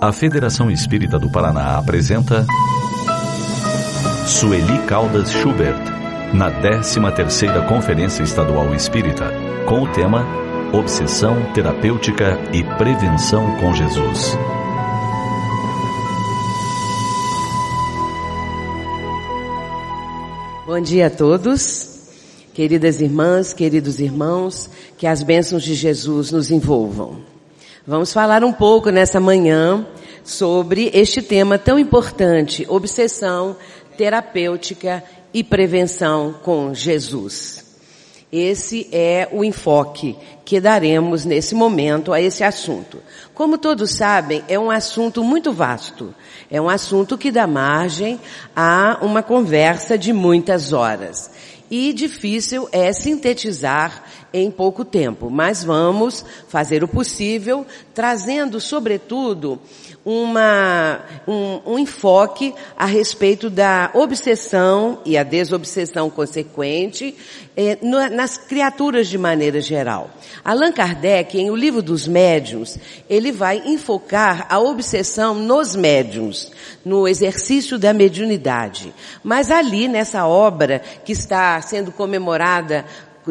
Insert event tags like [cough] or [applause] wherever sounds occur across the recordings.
A Federação Espírita do Paraná apresenta Sueli Caldas Schubert, na 13ª Conferência Estadual Espírita, com o tema Obsessão Terapêutica e Prevenção com Jesus. Bom dia a todos, queridas irmãs, queridos irmãos, que as bênçãos de Jesus nos envolvam. Vamos falar um pouco nessa manhã sobre este tema tão importante, obsessão terapêutica e prevenção com Jesus. Esse é o enfoque que daremos nesse momento a esse assunto. Como todos sabem, é um assunto muito vasto. É um assunto que dá margem a uma conversa de muitas horas e difícil é sintetizar em pouco tempo, mas vamos fazer o possível, trazendo sobretudo uma, um, um, enfoque a respeito da obsessão e a desobsessão consequente eh, nas criaturas de maneira geral. Allan Kardec, em O Livro dos Médiuns, ele vai enfocar a obsessão nos médiums, no exercício da mediunidade. Mas ali, nessa obra que está sendo comemorada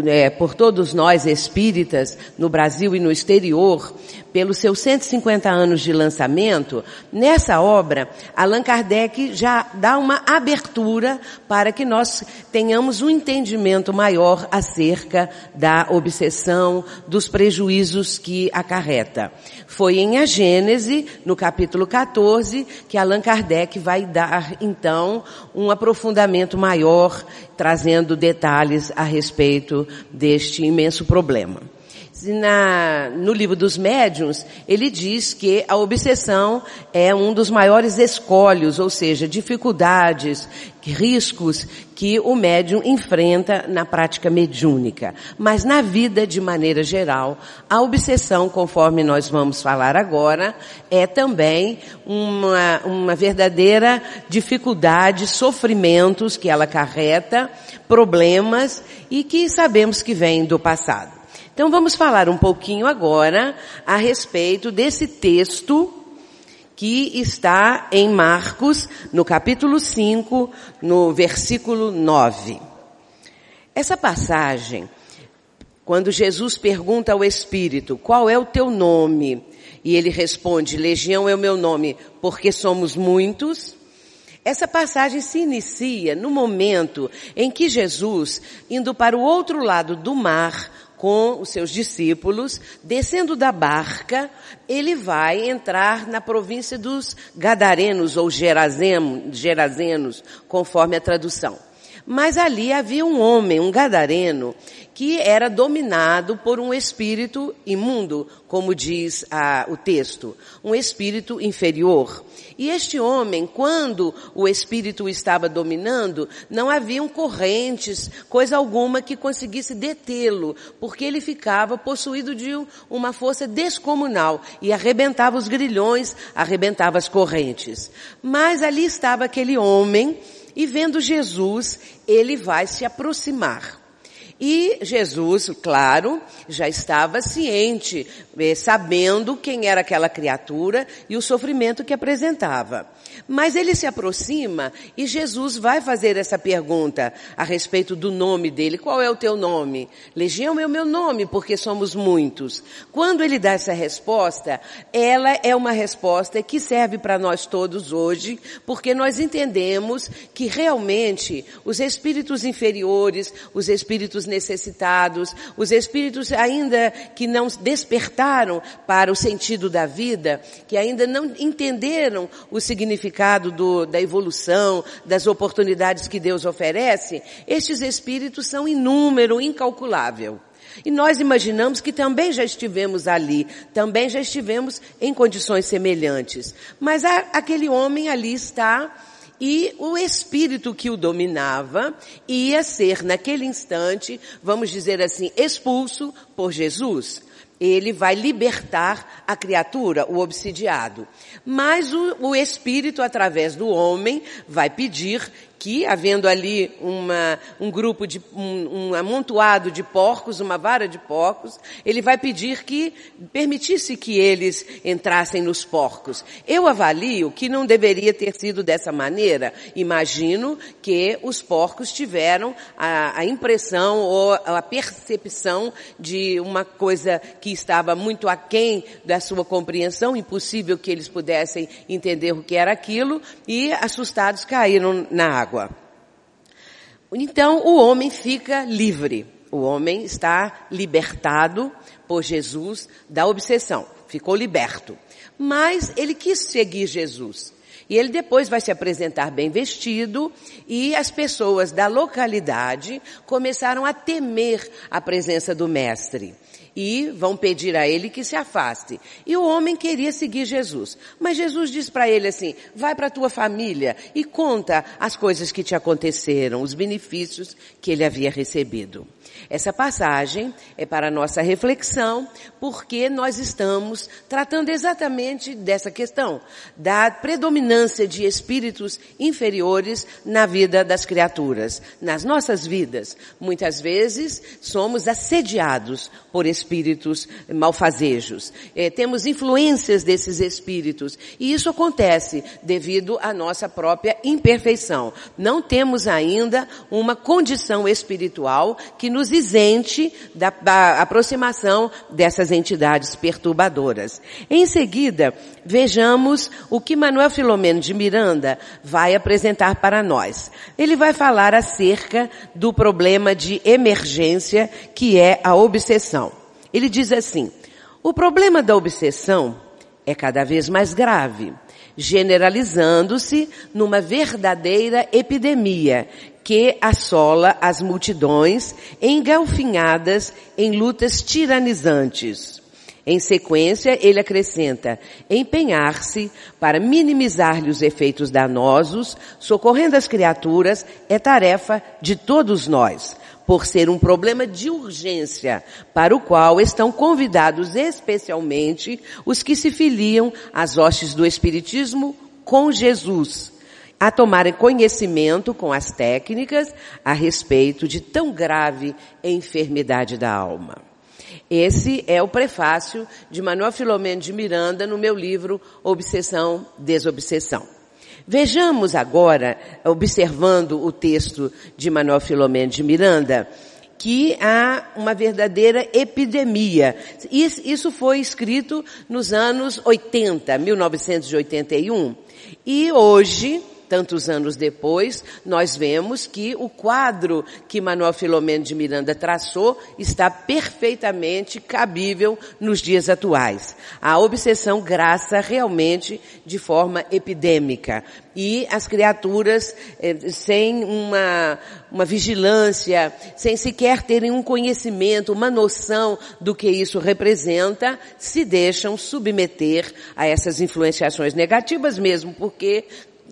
é, por todos nós espíritas no Brasil e no exterior, pelos seus 150 anos de lançamento, nessa obra, Allan Kardec já dá uma abertura para que nós tenhamos um entendimento maior acerca da obsessão, dos prejuízos que acarreta. Foi em A Gênese, no capítulo 14, que Allan Kardec vai dar, então, um aprofundamento maior, trazendo detalhes a respeito deste imenso problema. Na, no livro dos médiuns, ele diz que a obsessão é um dos maiores escolhos, ou seja, dificuldades, riscos que o médium enfrenta na prática mediúnica. Mas na vida, de maneira geral, a obsessão, conforme nós vamos falar agora, é também uma, uma verdadeira dificuldade, sofrimentos que ela carreta, problemas e que sabemos que vêm do passado. Então vamos falar um pouquinho agora a respeito desse texto que está em Marcos, no capítulo 5, no versículo 9. Essa passagem, quando Jesus pergunta ao Espírito, qual é o teu nome? E ele responde, Legião é o meu nome, porque somos muitos. Essa passagem se inicia no momento em que Jesus, indo para o outro lado do mar, com os seus discípulos, descendo da barca, ele vai entrar na província dos Gadarenos ou Gerazenos, conforme a tradução. Mas ali havia um homem, um gadareno, que era dominado por um espírito imundo, como diz ah, o texto, um espírito inferior. E este homem, quando o espírito estava dominando, não haviam correntes, coisa alguma que conseguisse detê-lo, porque ele ficava possuído de uma força descomunal e arrebentava os grilhões, arrebentava as correntes. Mas ali estava aquele homem e vendo Jesus, ele vai se aproximar. E Jesus, claro, já estava ciente, eh, sabendo quem era aquela criatura e o sofrimento que apresentava. Mas ele se aproxima e Jesus vai fazer essa pergunta a respeito do nome dele. Qual é o teu nome? Legião é o meu nome, porque somos muitos. Quando ele dá essa resposta, ela é uma resposta que serve para nós todos hoje, porque nós entendemos que realmente os espíritos inferiores, os espíritos necessitados, os espíritos ainda que não despertaram para o sentido da vida, que ainda não entenderam o significado do, da evolução, das oportunidades que Deus oferece, estes espíritos são inúmero, incalculável. E nós imaginamos que também já estivemos ali, também já estivemos em condições semelhantes. Mas a, aquele homem ali está e o espírito que o dominava ia ser, naquele instante, vamos dizer assim, expulso por Jesus. Ele vai libertar a criatura, o obsidiado. Mas o, o espírito, através do homem, vai pedir que, havendo ali uma, um grupo de, um, um amontoado de porcos, uma vara de porcos, ele vai pedir que permitisse que eles entrassem nos porcos. Eu avalio que não deveria ter sido dessa maneira. Imagino que os porcos tiveram a, a impressão ou a percepção de uma coisa que estava muito aquém da sua compreensão, impossível que eles pudessem entender o que era aquilo, e assustados caíram na água. Então o homem fica livre. O homem está libertado por Jesus da obsessão. Ficou liberto. Mas ele quis seguir Jesus. E ele depois vai se apresentar bem vestido e as pessoas da localidade começaram a temer a presença do mestre e vão pedir a ele que se afaste. E o homem queria seguir Jesus. Mas Jesus diz para ele assim, vai para a tua família e conta as coisas que te aconteceram, os benefícios que ele havia recebido. Essa passagem é para nossa reflexão, porque nós estamos tratando exatamente dessa questão, da predominância de espíritos inferiores na vida das criaturas, nas nossas vidas. Muitas vezes somos assediados por espíritos malfazejos. É, temos influências desses espíritos e isso acontece devido à nossa própria imperfeição. Não temos ainda uma condição espiritual que nos isente da, da aproximação dessas entidades perturbadoras. Em seguida, vejamos o que Manuel Filomeno de Miranda vai apresentar para nós. Ele vai falar acerca do problema de emergência que é a obsessão. Ele diz assim, o problema da obsessão é cada vez mais grave, generalizando-se numa verdadeira epidemia que assola as multidões engalfinhadas em lutas tiranizantes. Em sequência, ele acrescenta, empenhar-se para minimizar-lhe os efeitos danosos, socorrendo as criaturas, é tarefa de todos nós, por ser um problema de urgência, para o qual estão convidados especialmente os que se filiam às hostes do Espiritismo com Jesus a tomarem conhecimento com as técnicas a respeito de tão grave enfermidade da alma. Esse é o prefácio de Manuel Filomeno de Miranda no meu livro Obsessão, Desobsessão. Vejamos agora, observando o texto de Manuel Filomeno de Miranda, que há uma verdadeira epidemia. Isso foi escrito nos anos 80, 1981. E hoje, tantos anos depois, nós vemos que o quadro que Manuel Filomeno de Miranda traçou está perfeitamente cabível nos dias atuais. A obsessão graça realmente de forma epidêmica. E as criaturas, eh, sem uma, uma vigilância, sem sequer terem um conhecimento, uma noção do que isso representa, se deixam submeter a essas influenciações negativas mesmo, porque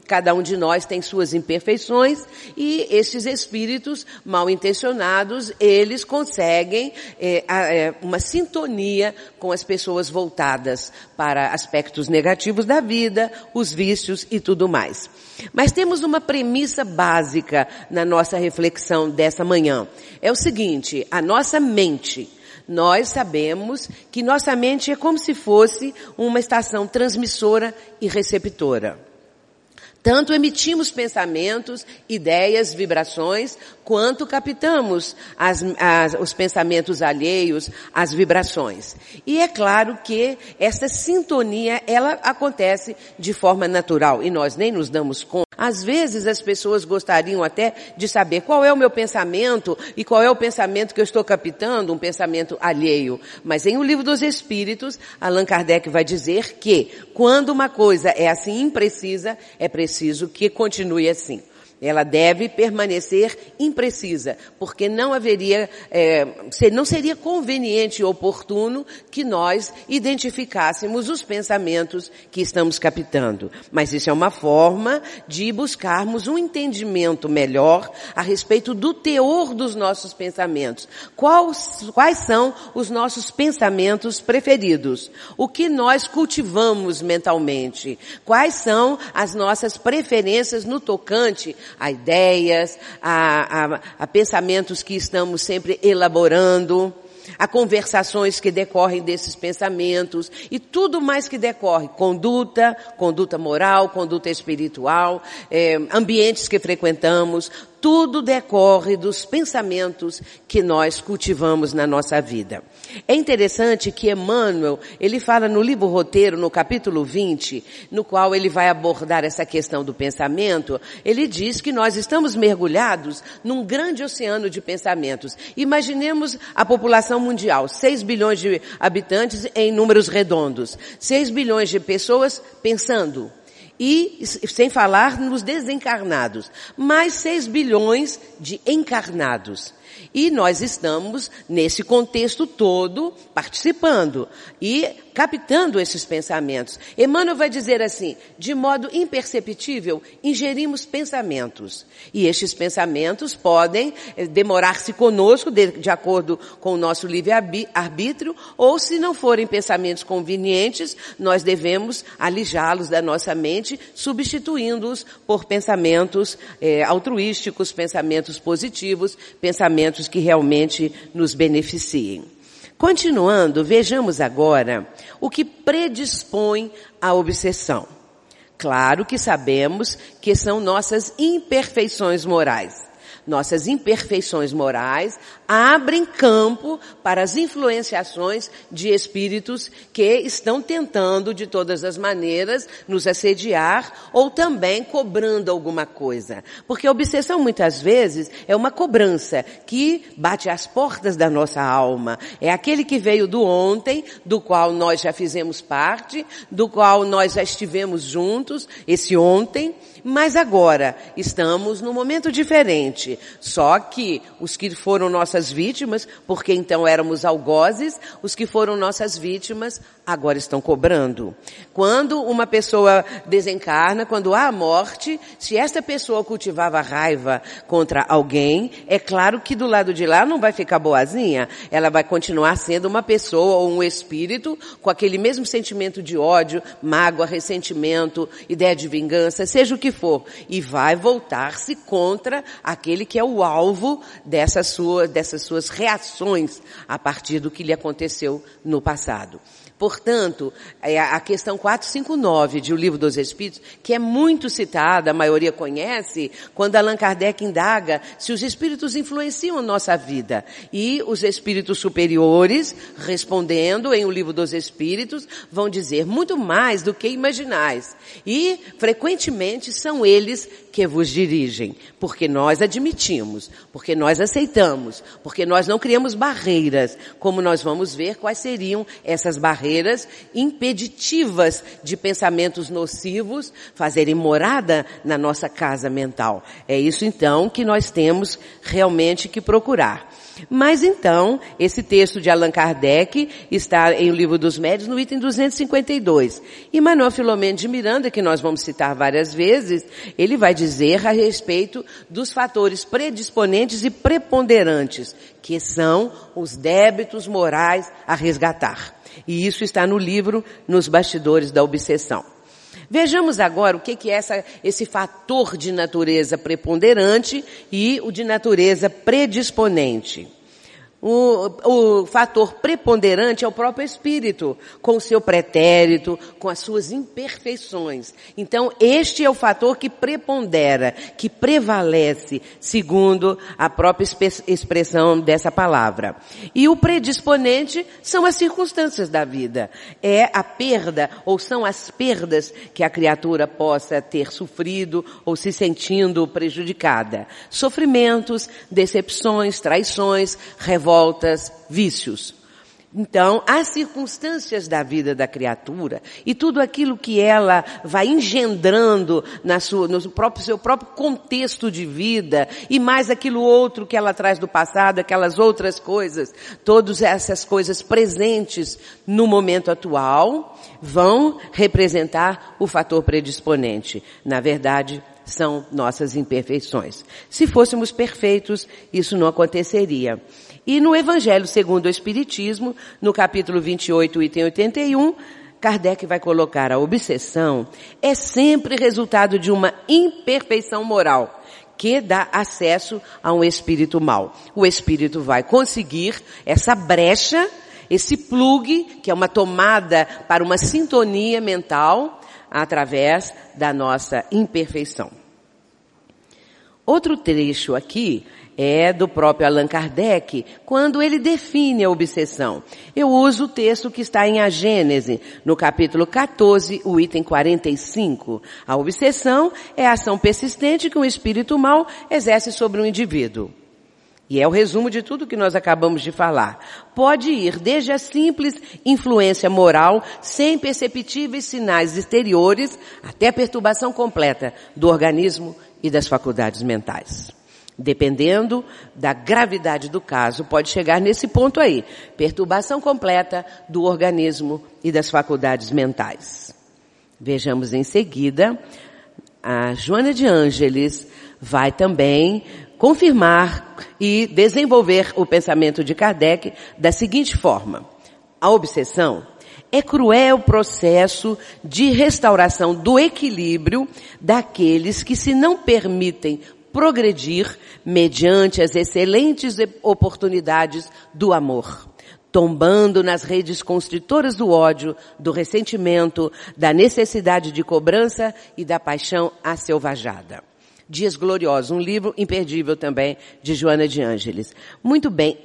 Cada um de nós tem suas imperfeições e esses espíritos mal intencionados, eles conseguem é, é, uma sintonia com as pessoas voltadas para aspectos negativos da vida, os vícios e tudo mais. Mas temos uma premissa básica na nossa reflexão dessa manhã. É o seguinte, a nossa mente, nós sabemos que nossa mente é como se fosse uma estação transmissora e receptora. Tanto emitimos pensamentos, ideias, vibrações, quanto captamos as, as, os pensamentos alheios, as vibrações. E é claro que essa sintonia, ela acontece de forma natural e nós nem nos damos conta. Às vezes as pessoas gostariam até de saber qual é o meu pensamento e qual é o pensamento que eu estou captando, um pensamento alheio. Mas em O Livro dos Espíritos, Allan Kardec vai dizer que quando uma coisa é assim imprecisa, é preciso que continue assim. Ela deve permanecer imprecisa, porque não haveria, é, não seria conveniente e oportuno que nós identificássemos os pensamentos que estamos captando. Mas isso é uma forma de buscarmos um entendimento melhor a respeito do teor dos nossos pensamentos. Quais, quais são os nossos pensamentos preferidos? O que nós cultivamos mentalmente? Quais são as nossas preferências no tocante a ideias, a, a, a pensamentos que estamos sempre elaborando a conversações que decorrem desses pensamentos e tudo mais que decorre, conduta, conduta moral, conduta espiritual, é, ambientes que frequentamos, tudo decorre dos pensamentos que nós cultivamos na nossa vida. É interessante que Emmanuel, ele fala no livro roteiro, no capítulo 20, no qual ele vai abordar essa questão do pensamento, ele diz que nós estamos mergulhados num grande oceano de pensamentos. Imaginemos a população mundial, 6 bilhões de habitantes em números redondos, 6 bilhões de pessoas pensando e sem falar nos desencarnados, mais 6 bilhões de encarnados. E nós estamos nesse contexto todo participando e captando esses pensamentos. Emmanuel vai dizer assim, de modo imperceptível, ingerimos pensamentos. E estes pensamentos podem eh, demorar-se conosco de, de acordo com o nosso livre-arbítrio, ou se não forem pensamentos convenientes, nós devemos alijá-los da nossa mente, substituindo-os por pensamentos é, altruísticos, pensamentos positivos, pensamentos que realmente nos beneficiem. Continuando, vejamos agora o que predispõe à obsessão. Claro que sabemos que são nossas imperfeições morais. Nossas imperfeições morais abrem campo para as influenciações de espíritos que estão tentando de todas as maneiras nos assediar ou também cobrando alguma coisa. Porque a obsessão muitas vezes é uma cobrança que bate às portas da nossa alma. É aquele que veio do ontem, do qual nós já fizemos parte, do qual nós já estivemos juntos, esse ontem, mas agora estamos num momento diferente. Só que os que foram nossas vítimas, porque então éramos algozes, os que foram nossas vítimas agora estão cobrando. Quando uma pessoa desencarna, quando há a morte, se esta pessoa cultivava raiva contra alguém, é claro que do lado de lá não vai ficar boazinha. Ela vai continuar sendo uma pessoa ou um espírito com aquele mesmo sentimento de ódio, mágoa, ressentimento, ideia de vingança, seja o que for. E vai voltar-se contra aquele que é o alvo dessas suas, dessas suas reações a partir do que lhe aconteceu no passado. Portanto, é a questão 459 de O Livro dos Espíritos, que é muito citada, a maioria conhece, quando Allan Kardec indaga se os espíritos influenciam a nossa vida. E os espíritos superiores, respondendo em O Livro dos Espíritos, vão dizer muito mais do que imaginais. E, frequentemente, são eles que vos dirigem, porque nós admitimos, porque nós aceitamos, porque nós não criamos barreiras, como nós vamos ver quais seriam essas barreiras impeditivas de pensamentos nocivos fazerem morada na nossa casa mental. É isso então que nós temos realmente que procurar. Mas então, esse texto de Allan Kardec está em O Livro dos Médios, no item 252. E Manuel Filomeno de Miranda, que nós vamos citar várias vezes, ele vai dizer a respeito dos fatores predisponentes e preponderantes, que são os débitos morais a resgatar. E isso está no livro Nos Bastidores da Obsessão. Vejamos agora o que, é essa, esse fator de natureza preponderante e o de natureza predisponente. O, o fator preponderante é o próprio espírito, com o seu pretérito, com as suas imperfeições. Então, este é o fator que prepondera, que prevalece, segundo a própria expressão dessa palavra. E o predisponente são as circunstâncias da vida. É a perda, ou são as perdas que a criatura possa ter sofrido ou se sentindo prejudicada. Sofrimentos, decepções, traições, revoltas, revoltas, vícios. Então, as circunstâncias da vida da criatura e tudo aquilo que ela vai engendrando na sua, no próprio, seu próprio contexto de vida e mais aquilo outro que ela traz do passado, aquelas outras coisas, todas essas coisas presentes no momento atual vão representar o fator predisponente. Na verdade, são nossas imperfeições. Se fôssemos perfeitos, isso não aconteceria. E no Evangelho segundo o Espiritismo, no capítulo 28, item 81, Kardec vai colocar a obsessão é sempre resultado de uma imperfeição moral que dá acesso a um espírito mal. O espírito vai conseguir essa brecha, esse plug, que é uma tomada para uma sintonia mental, através da nossa imperfeição. Outro trecho aqui é do próprio Allan Kardec, quando ele define a obsessão. Eu uso o texto que está em A Gênese, no capítulo 14, o item 45. A obsessão é a ação persistente que um espírito mal exerce sobre um indivíduo. E é o resumo de tudo que nós acabamos de falar. Pode ir desde a simples influência moral, sem perceptíveis sinais exteriores, até a perturbação completa do organismo e das faculdades mentais. Dependendo da gravidade do caso, pode chegar nesse ponto aí. Perturbação completa do organismo e das faculdades mentais. Vejamos em seguida, a Joana de Ângeles vai também confirmar e desenvolver o pensamento de Kardec da seguinte forma. A obsessão é cruel processo de restauração do equilíbrio daqueles que se não permitem progredir mediante as excelentes oportunidades do amor tombando nas redes constritoras do ódio, do ressentimento, da necessidade de cobrança e da paixão acelvajada. Dias Gloriosos, um livro imperdível também de Joana de Ângeles. Muito bem,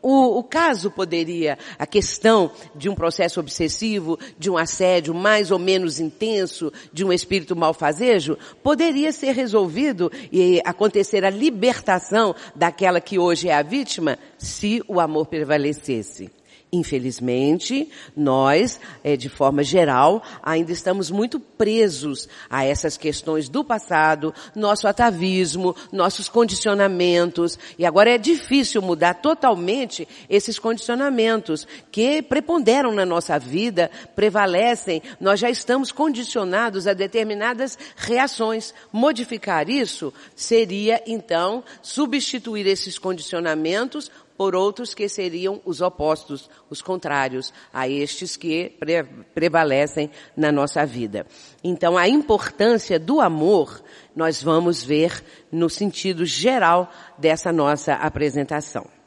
o, o, caso poderia, a questão de um processo obsessivo, de um assédio mais ou menos intenso, de um espírito malfazejo, poderia ser resolvido e acontecer a libertação daquela que hoje é a vítima, se o amor prevalecesse. Infelizmente, nós, é, de forma geral, ainda estamos muito presos a essas questões do passado, nosso atavismo, nossos condicionamentos, e agora é difícil mudar totalmente esses condicionamentos que preponderam na nossa vida, prevalecem, nós já estamos condicionados a determinadas reações. Modificar isso seria, então, substituir esses condicionamentos por outros que seriam os opostos, os contrários a estes que pre prevalecem na nossa vida. Então, a importância do amor nós vamos ver no sentido geral dessa nossa apresentação.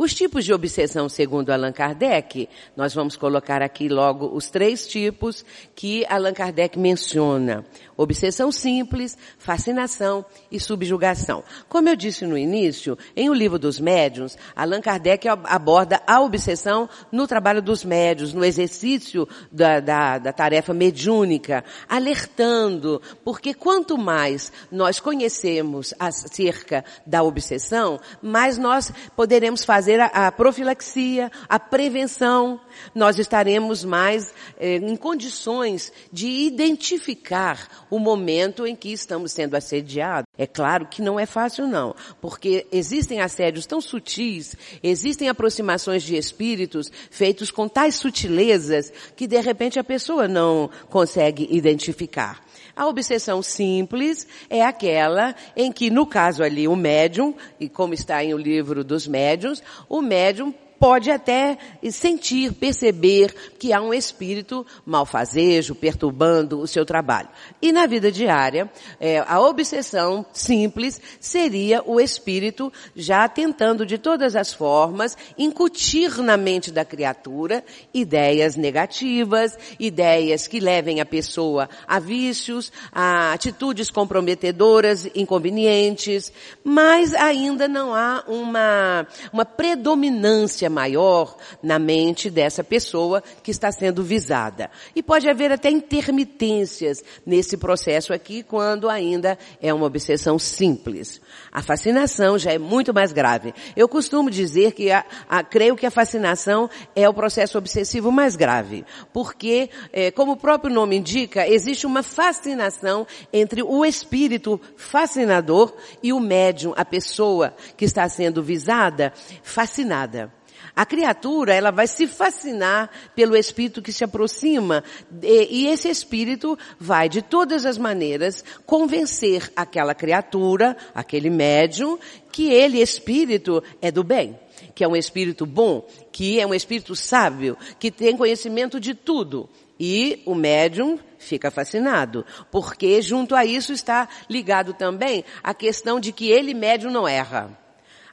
Os tipos de obsessão, segundo Allan Kardec, nós vamos colocar aqui logo os três tipos que Allan Kardec menciona. Obsessão simples, fascinação e subjugação. Como eu disse no início, em O Livro dos Médiuns, Allan Kardec aborda a obsessão no trabalho dos médios, no exercício da, da, da tarefa mediúnica, alertando, porque quanto mais nós conhecemos acerca da obsessão, mais nós poderemos fazer a, a profilaxia, a prevenção, nós estaremos mais eh, em condições de identificar o momento em que estamos sendo assediados. É claro que não é fácil não, porque existem assédios tão sutis, existem aproximações de espíritos feitos com tais sutilezas que de repente a pessoa não consegue identificar. A obsessão simples é aquela em que, no caso ali, o médium, e como está em o livro dos médiums, o médium pode até sentir, perceber que há um espírito malfazejo, perturbando o seu trabalho. E na vida diária, é, a obsessão simples seria o espírito já tentando de todas as formas incutir na mente da criatura ideias negativas, ideias que levem a pessoa a vícios, a atitudes comprometedoras, inconvenientes, mas ainda não há uma, uma predominância maior na mente dessa pessoa que está sendo visada. E pode haver até intermitências nesse processo aqui quando ainda é uma obsessão simples. A fascinação já é muito mais grave. Eu costumo dizer que a, a, creio que a fascinação é o processo obsessivo mais grave, porque, é, como o próprio nome indica, existe uma fascinação entre o espírito fascinador e o médium, a pessoa que está sendo visada, fascinada. A criatura, ela vai se fascinar pelo espírito que se aproxima e, e esse espírito vai de todas as maneiras convencer aquela criatura, aquele médium, que ele, espírito, é do bem que é um espírito bom, que é um espírito sábio, que tem conhecimento de tudo. E o médium fica fascinado, porque junto a isso está ligado também a questão de que ele médium não erra.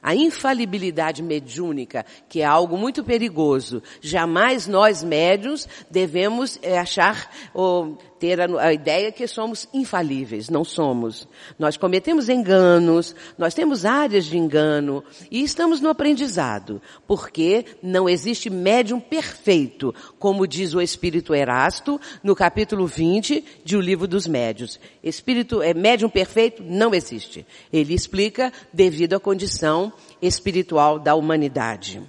A infalibilidade mediúnica, que é algo muito perigoso. Jamais nós médios devemos é, achar ou ter a, a, ideia que somos infalíveis. Não somos. Nós cometemos enganos, nós temos áreas de engano e estamos no aprendizado, porque não existe médium perfeito, como diz o Espírito Erasto no capítulo 20 de O Livro dos Médios. Espírito é médium perfeito não existe. Ele explica devido à condição espiritual da humanidade.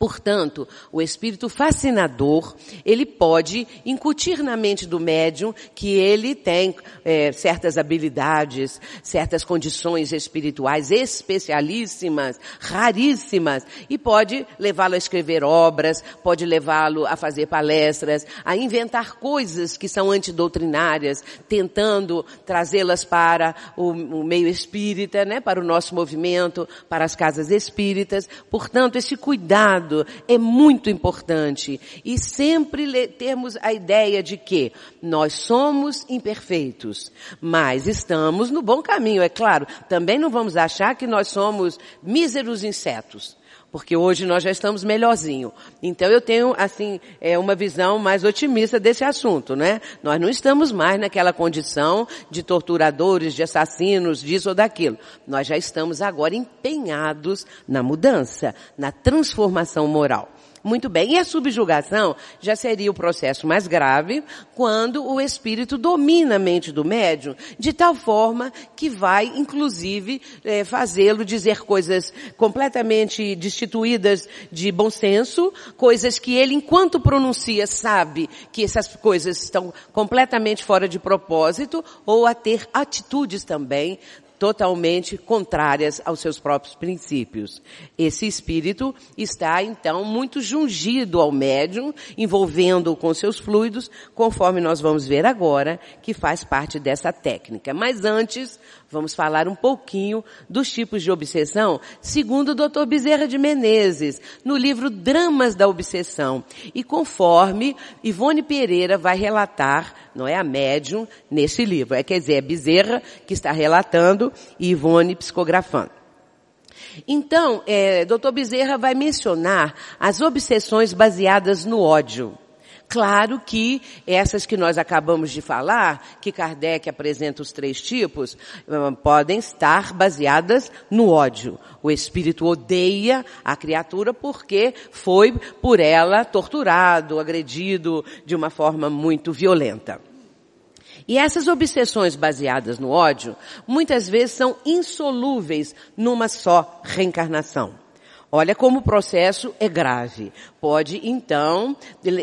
Portanto, o espírito fascinador, ele pode incutir na mente do médium que ele tem é, certas habilidades, certas condições espirituais especialíssimas, raríssimas, e pode levá-lo a escrever obras, pode levá-lo a fazer palestras, a inventar coisas que são antidoutrinárias, tentando trazê-las para o, o meio espírita, né, para o nosso movimento, para as casas espíritas. Portanto, esse cuidado é muito importante. E sempre termos a ideia de que nós somos imperfeitos, mas estamos no bom caminho, é claro. Também não vamos achar que nós somos míseros insetos porque hoje nós já estamos melhorzinho. Então eu tenho, assim, é, uma visão mais otimista desse assunto, né? Nós não estamos mais naquela condição de torturadores, de assassinos, disso ou daquilo. Nós já estamos agora empenhados na mudança, na transformação moral. Muito bem. E a subjugação já seria o processo mais grave quando o espírito domina a mente do médium de tal forma que vai, inclusive, é, fazê-lo dizer coisas completamente destituídas de bom senso, coisas que ele, enquanto pronuncia, sabe que essas coisas estão completamente fora de propósito, ou a ter atitudes também totalmente contrárias aos seus próprios princípios. Esse espírito está então muito jungido ao médium, envolvendo-o com seus fluidos, conforme nós vamos ver agora, que faz parte dessa técnica. Mas antes, vamos falar um pouquinho dos tipos de obsessão, segundo o Dr. Bezerra de Menezes, no livro Dramas da Obsessão. E conforme Ivone Pereira vai relatar não é a médium nesse livro. É, quer dizer, é Bezerra que está relatando e Ivone psicografando. Então, é, Dr. Bezerra vai mencionar as obsessões baseadas no ódio. Claro que essas que nós acabamos de falar, que Kardec apresenta os três tipos, hum, podem estar baseadas no ódio. O espírito odeia a criatura porque foi por ela torturado, agredido de uma forma muito violenta. E essas obsessões baseadas no ódio, muitas vezes são insolúveis numa só reencarnação. Olha como o processo é grave. Pode, então,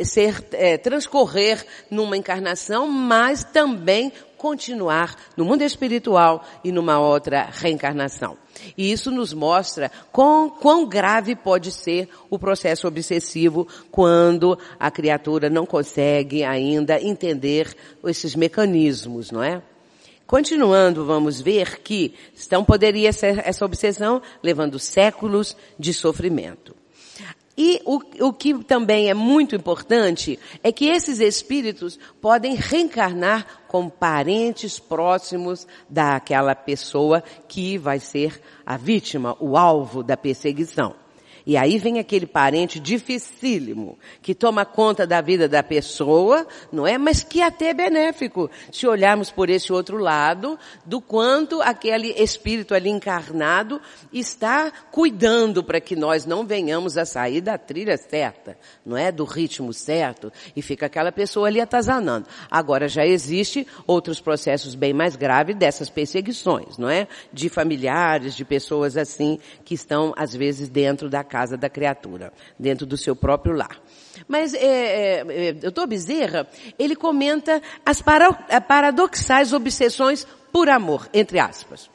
ser, é, transcorrer numa encarnação, mas também continuar no mundo espiritual e numa outra reencarnação. E isso nos mostra quão, quão grave pode ser o processo obsessivo quando a criatura não consegue ainda entender esses mecanismos, não é? Continuando, vamos ver que então poderia ser essa obsessão levando séculos de sofrimento. E o, o que também é muito importante é que esses espíritos podem reencarnar como parentes próximos daquela pessoa que vai ser a vítima, o alvo da perseguição. E aí vem aquele parente dificílimo, que toma conta da vida da pessoa, não é? Mas que até é benéfico, se olharmos por esse outro lado, do quanto aquele espírito ali encarnado está cuidando para que nós não venhamos a sair da trilha certa, não é? Do ritmo certo, e fica aquela pessoa ali atazanando. Agora já existe outros processos bem mais graves dessas perseguições, não é? De familiares, de pessoas assim, que estão às vezes dentro da casa casa da criatura, dentro do seu próprio lar. Mas é, é, é, doutor Bezerra, ele comenta as para, paradoxais obsessões por amor, entre aspas,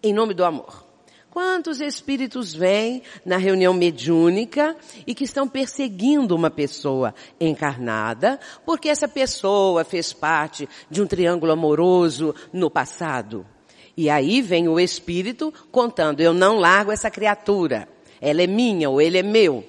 em nome do amor. Quantos espíritos vêm na reunião mediúnica e que estão perseguindo uma pessoa encarnada porque essa pessoa fez parte de um triângulo amoroso no passado? E aí vem o espírito contando, eu não largo essa criatura. Ela é minha ou ele é meu.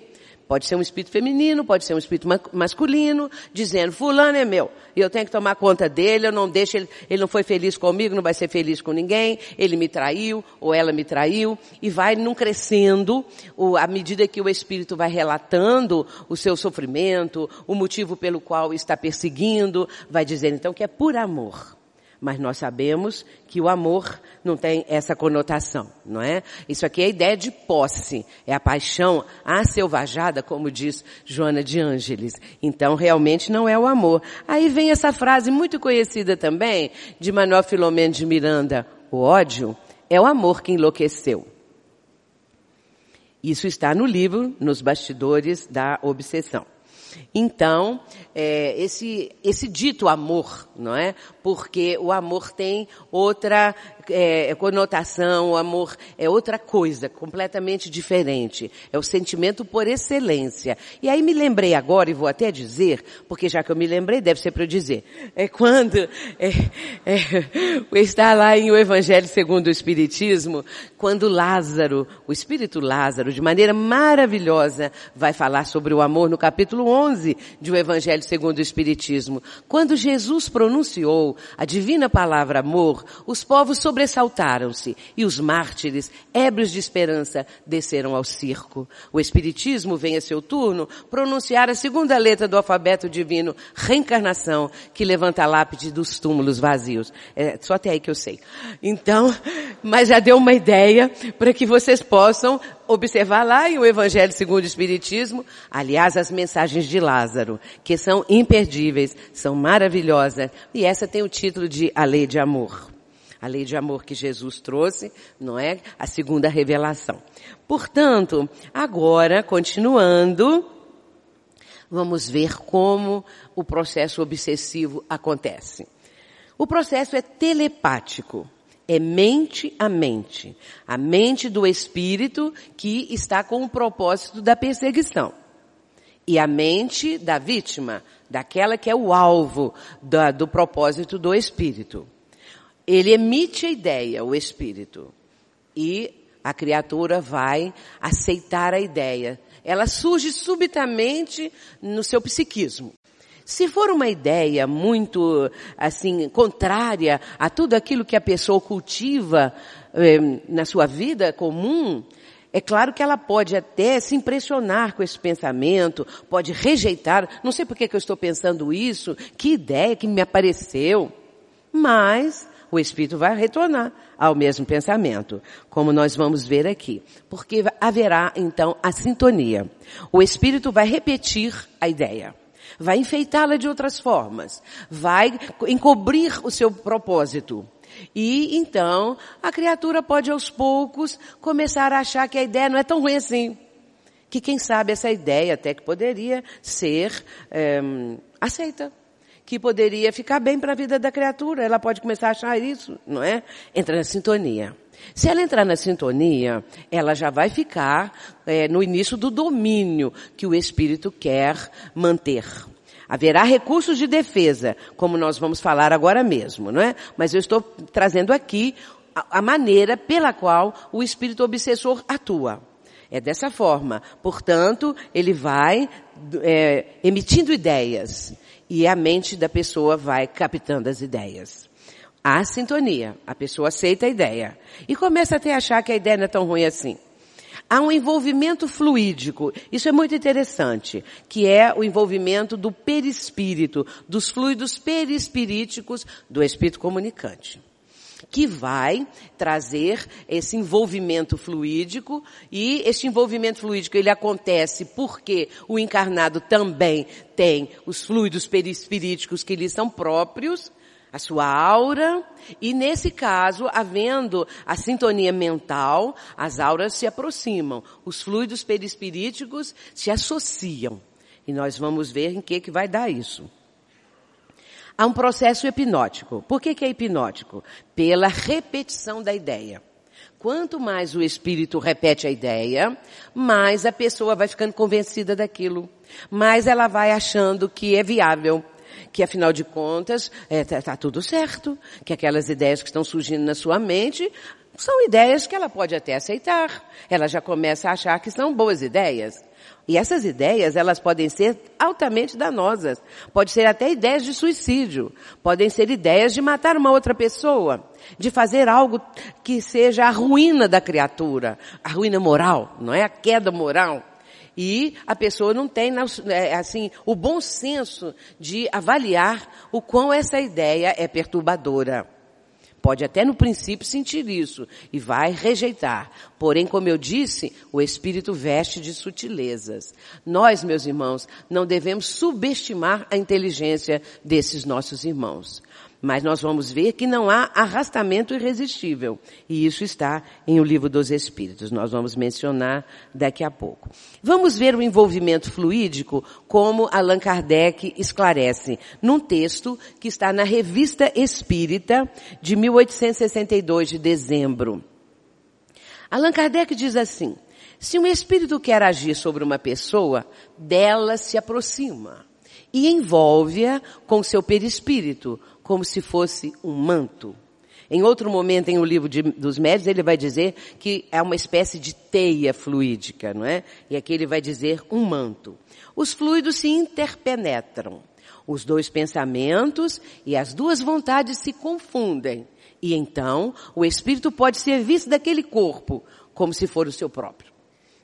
Pode ser um espírito feminino, pode ser um espírito masculino, dizendo, fulano é meu, e eu tenho que tomar conta dele, eu não deixo ele, ele não foi feliz comigo, não vai ser feliz com ninguém, ele me traiu, ou ela me traiu, e vai num crescendo, o, à medida que o espírito vai relatando o seu sofrimento, o motivo pelo qual está perseguindo, vai dizer então que é por amor mas nós sabemos que o amor não tem essa conotação, não é? Isso aqui é a ideia de posse, é a paixão selvajada, como diz Joana de Ângeles. Então, realmente não é o amor. Aí vem essa frase muito conhecida também, de Manuel Filomeno de Miranda, o ódio é o amor que enlouqueceu. Isso está no livro, nos bastidores da obsessão. Então, é, esse, esse dito amor, não é? Porque o amor tem outra é, conotação, o amor é outra coisa, completamente diferente. É o sentimento por excelência. E aí me lembrei agora, e vou até dizer, porque já que eu me lembrei, deve ser para eu dizer. É quando, é, é, está lá em o Evangelho segundo o Espiritismo, quando Lázaro, o Espírito Lázaro, de maneira maravilhosa, vai falar sobre o amor no capítulo 11 de o Evangelho segundo o Espiritismo. Quando Jesus pronunciou a divina palavra amor, os povos sobressaltaram-se e os mártires, ébrios de esperança, desceram ao circo. O Espiritismo vem a seu turno pronunciar a segunda letra do alfabeto divino, reencarnação, que levanta a lápide dos túmulos vazios. É só até aí que eu sei. Então, mas já deu uma ideia para que vocês possam observar lá em o Evangelho segundo o Espiritismo, aliás, as mensagens de Lázaro, que são imperdíveis, são maravilhosas, e essa tem o título de A Lei de Amor. A lei de amor que Jesus trouxe, não é? A segunda revelação. Portanto, agora, continuando, vamos ver como o processo obsessivo acontece. O processo é telepático é mente a mente. A mente do espírito que está com o propósito da perseguição. E a mente da vítima, daquela que é o alvo da, do propósito do espírito. Ele emite a ideia, o espírito. E a criatura vai aceitar a ideia. Ela surge subitamente no seu psiquismo. Se for uma ideia muito, assim, contrária a tudo aquilo que a pessoa cultiva eh, na sua vida comum, é claro que ela pode até se impressionar com esse pensamento, pode rejeitar, não sei por que, eu estou pensando isso, que ideia que me apareceu, mas o espírito vai retornar ao mesmo pensamento, como nós vamos ver aqui, porque haverá então a sintonia. O espírito vai repetir a ideia vai enfeitá-la de outras formas, vai encobrir o seu propósito. E então a criatura pode aos poucos começar a achar que a ideia não é tão ruim assim. Que quem sabe essa ideia até que poderia ser é, aceita. Que poderia ficar bem para a vida da criatura. Ela pode começar a achar isso, não é? Entra na sintonia. Se ela entrar na sintonia, ela já vai ficar é, no início do domínio que o espírito quer manter. Haverá recursos de defesa, como nós vamos falar agora mesmo, não é? Mas eu estou trazendo aqui a, maneira pela qual o espírito obsessor atua. É dessa forma. Portanto, ele vai é, emitindo ideias e a mente da pessoa vai captando as ideias. Há sintonia. A pessoa aceita a ideia. E começa até a achar que a ideia não é tão ruim assim. Há um envolvimento fluídico. Isso é muito interessante, que é o envolvimento do perispírito, dos fluidos perispiríticos do espírito comunicante que vai trazer esse envolvimento fluídico e este envolvimento fluídico ele acontece porque o encarnado também tem os fluidos perispiríticos que lhe são próprios a sua aura, e nesse caso, havendo a sintonia mental, as auras se aproximam, os fluidos perispiríticos se associam. E nós vamos ver em que que vai dar isso. Há um processo hipnótico. Por que que é hipnótico? Pela repetição da ideia. Quanto mais o espírito repete a ideia, mais a pessoa vai ficando convencida daquilo. Mais ela vai achando que é viável que afinal de contas está é, tá, tá tudo certo, que aquelas ideias que estão surgindo na sua mente São ideias que ela pode até aceitar. Ela já começa a achar que são boas ideias. E essas ideias, elas podem ser altamente danosas. Pode ser até ideias de suicídio. Podem ser ideias de matar uma outra pessoa. De fazer algo que seja a ruína da criatura. A ruína moral, não é? A queda moral. E a pessoa não tem, é, assim, o bom senso de avaliar o quão essa ideia é perturbadora. Pode até no princípio sentir isso e vai rejeitar. Porém, como eu disse, o Espírito veste de sutilezas. Nós, meus irmãos, não devemos subestimar a inteligência desses nossos irmãos. Mas nós vamos ver que não há arrastamento irresistível. E isso está em O Livro dos Espíritos. Nós vamos mencionar daqui a pouco. Vamos ver o envolvimento fluídico como Allan Kardec esclarece num texto que está na Revista Espírita de 1862 de dezembro. Allan Kardec diz assim, se um espírito quer agir sobre uma pessoa, dela se aproxima e envolve-a com seu perispírito, como se fosse um manto. Em outro momento, em o livro de, dos médios, ele vai dizer que é uma espécie de teia fluídica, não é? E aqui ele vai dizer um manto. Os fluidos se interpenetram. Os dois pensamentos e as duas vontades se confundem. E então, o espírito pode ser visto daquele corpo como se for o seu próprio.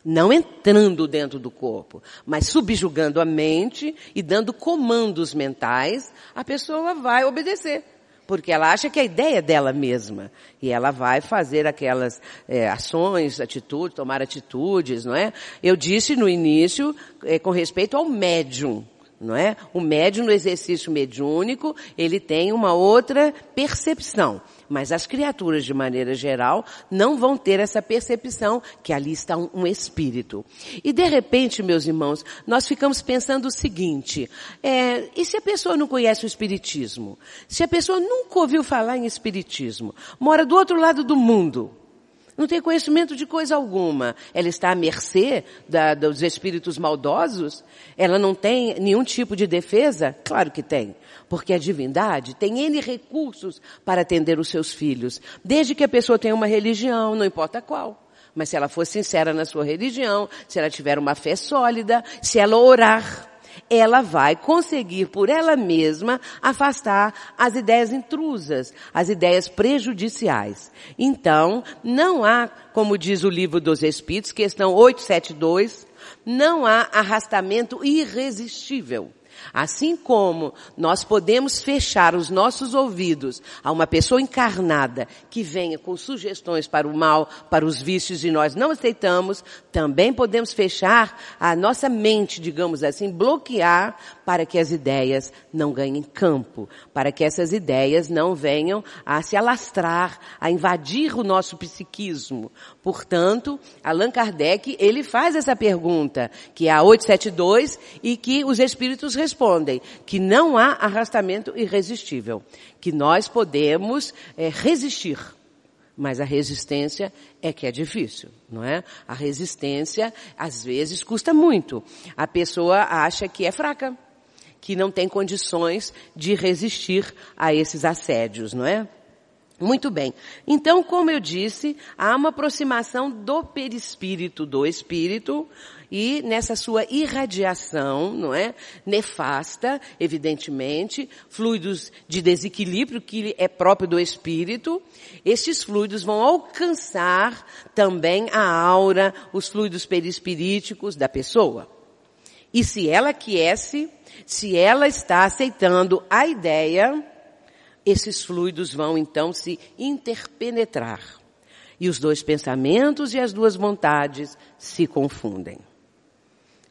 Não entrando dentro do corpo, mas subjugando a mente e dando comandos mentais, a pessoa vai obedecer. Porque ela acha que a ideia é dela mesma. E ela vai fazer aquelas é, ações, atitudes, tomar atitudes, não é? Eu disse no início, é, com respeito ao médium não é? O médium no exercício mediúnico, ele tem uma outra percepção. Mas as criaturas, de maneira geral, não vão ter essa percepção que ali está um, um espírito. E de repente, meus irmãos, nós ficamos pensando o seguinte, é, e se a pessoa não conhece o espiritismo? Se a pessoa nunca ouviu falar em espiritismo, mora do outro lado do mundo, não tem conhecimento de coisa alguma. Ela está à mercê da, dos espíritos maldosos? Ela não tem nenhum tipo de defesa? Claro que tem. Porque a divindade tem N recursos para atender os seus filhos. Desde que a pessoa tenha uma religião, não importa qual. Mas se ela for sincera na sua religião, se ela tiver uma fé sólida, se ela orar, ela vai conseguir por ela mesma afastar as ideias intrusas, as ideias prejudiciais. Então, não há, como diz o livro dos Espíritos, questão 872, não há arrastamento irresistível. Assim como nós podemos fechar os nossos ouvidos a uma pessoa encarnada que venha com sugestões para o mal, para os vícios e nós não aceitamos, também podemos fechar a nossa mente, digamos assim, bloquear para que as ideias não ganhem campo, para que essas ideias não venham a se alastrar, a invadir o nosso psiquismo. Portanto, Allan Kardec, ele faz essa pergunta, que é a 872, e que os espíritos respondem, que não há arrastamento irresistível, que nós podemos é, resistir. Mas a resistência é que é difícil, não é? A resistência, às vezes, custa muito. A pessoa acha que é fraca que não tem condições de resistir a esses assédios, não é? Muito bem. Então, como eu disse, há uma aproximação do perispírito do espírito e nessa sua irradiação, não é? Nefasta, evidentemente, fluidos de desequilíbrio que é próprio do espírito, estes fluidos vão alcançar também a aura, os fluidos perispiríticos da pessoa. E se ela aquece, se ela está aceitando a ideia, esses fluidos vão então se interpenetrar. E os dois pensamentos e as duas vontades se confundem.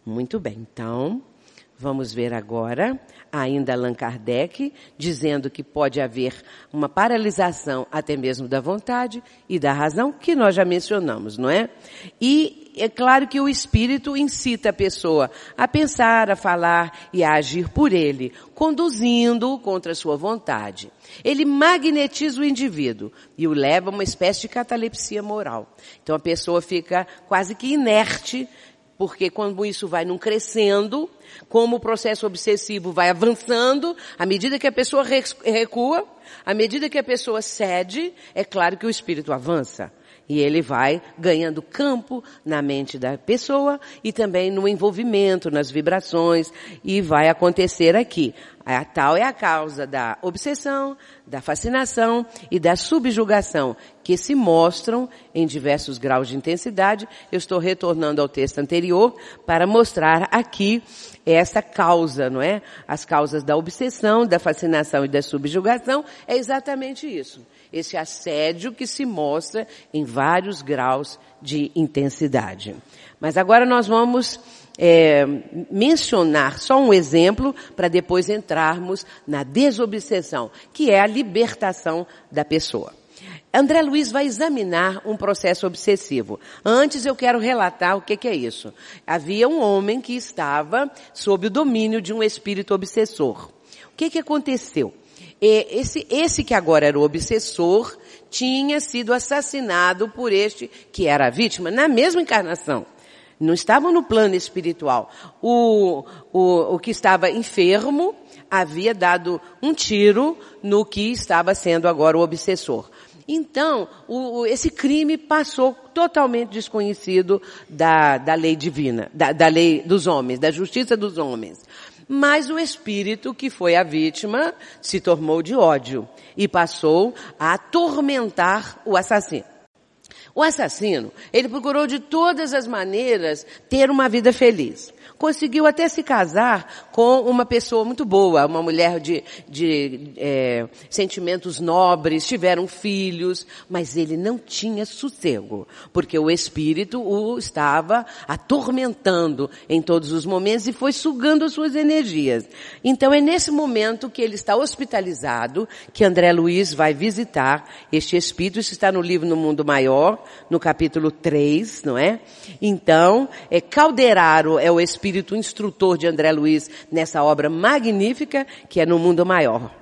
Muito bem, então, vamos ver agora ainda Allan Kardec, dizendo que pode haver uma paralisação até mesmo da vontade e da razão, que nós já mencionamos, não é? E é claro que o espírito incita a pessoa a pensar, a falar e a agir por ele, conduzindo-o contra a sua vontade. Ele magnetiza o indivíduo e o leva a uma espécie de catalepsia moral. Então a pessoa fica quase que inerte Porque quando isso vai num crescendo, como o processo obsessivo vai avançando, à medida que a pessoa recua, à medida que a pessoa cede, é claro que o espírito avança. E ele vai ganhando campo na mente da pessoa e também no envolvimento, nas vibrações, e vai acontecer aqui. A tal é a causa da obsessão, da fascinação e da subjugação, que se mostram em diversos graus de intensidade. Eu estou retornando ao texto anterior para mostrar aqui essa causa, não é? As causas da obsessão, da fascinação e da subjugação é exatamente isso. Esse assédio que se mostra em vários graus de intensidade. Mas agora nós vamos é, mencionar só um exemplo para depois entrarmos na desobsessão, que é a libertação da pessoa. André Luiz vai examinar um processo obsessivo. Antes eu quero relatar o que, que é isso. Havia um homem que estava sob o domínio de um espírito obsessor. O que, que aconteceu? Esse, esse que agora era o obsessor tinha sido assassinado por este que era a vítima na mesma encarnação. Não estavam no plano espiritual. O, o, o que estava enfermo havia dado um tiro no que estava sendo agora o obsessor. Então, o, esse crime passou totalmente desconhecido da, da lei divina, da, da lei dos homens, da justiça dos homens. Mas o espírito que foi a vítima se tornou de ódio e passou a atormentar o assassino. O assassino, ele procurou de todas as maneiras ter uma vida feliz conseguiu até se casar com uma pessoa muito boa, uma mulher de, de é, sentimentos nobres, tiveram filhos, mas ele não tinha sossego, porque o espírito o estava atormentando em todos os momentos e foi sugando as suas energias. Então é nesse momento que ele está hospitalizado que André Luiz vai visitar este espírito, isso está no livro No Mundo Maior, no capítulo 3, não é? Então, é Calderaro é o espírito instrutor de André Luiz nessa obra magnífica que é No Mundo Maior.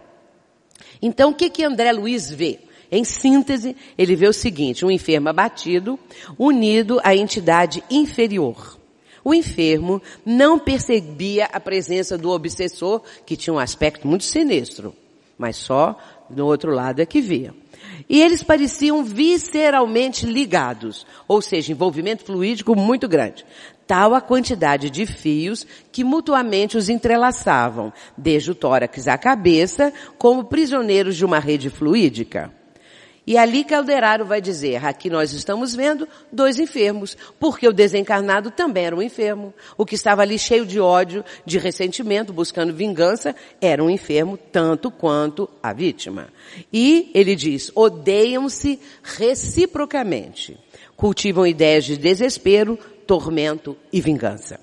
Então, o que que André Luiz vê? Em síntese, ele vê o seguinte, um enfermo abatido, unido à entidade inferior. O enfermo não percebia a presença do obsessor, que tinha um aspecto muito sinistro, mas só no outro lado é que via. E eles pareciam visceralmente ligados, ou seja, envolvimento fluídico muito grande tal a quantidade de fios que mutuamente os entrelaçavam, desde o tórax à cabeça, como prisioneiros de uma rede fluídica. E ali Calderaro vai dizer, aqui nós estamos vendo dois enfermos, porque o desencarnado também era um enfermo. O que estava ali cheio de ódio, de ressentimento, buscando vingança, era um enfermo tanto quanto a vítima. E ele diz, odeiam-se reciprocamente. Cultivam ideias de desespero, tormento e vingança.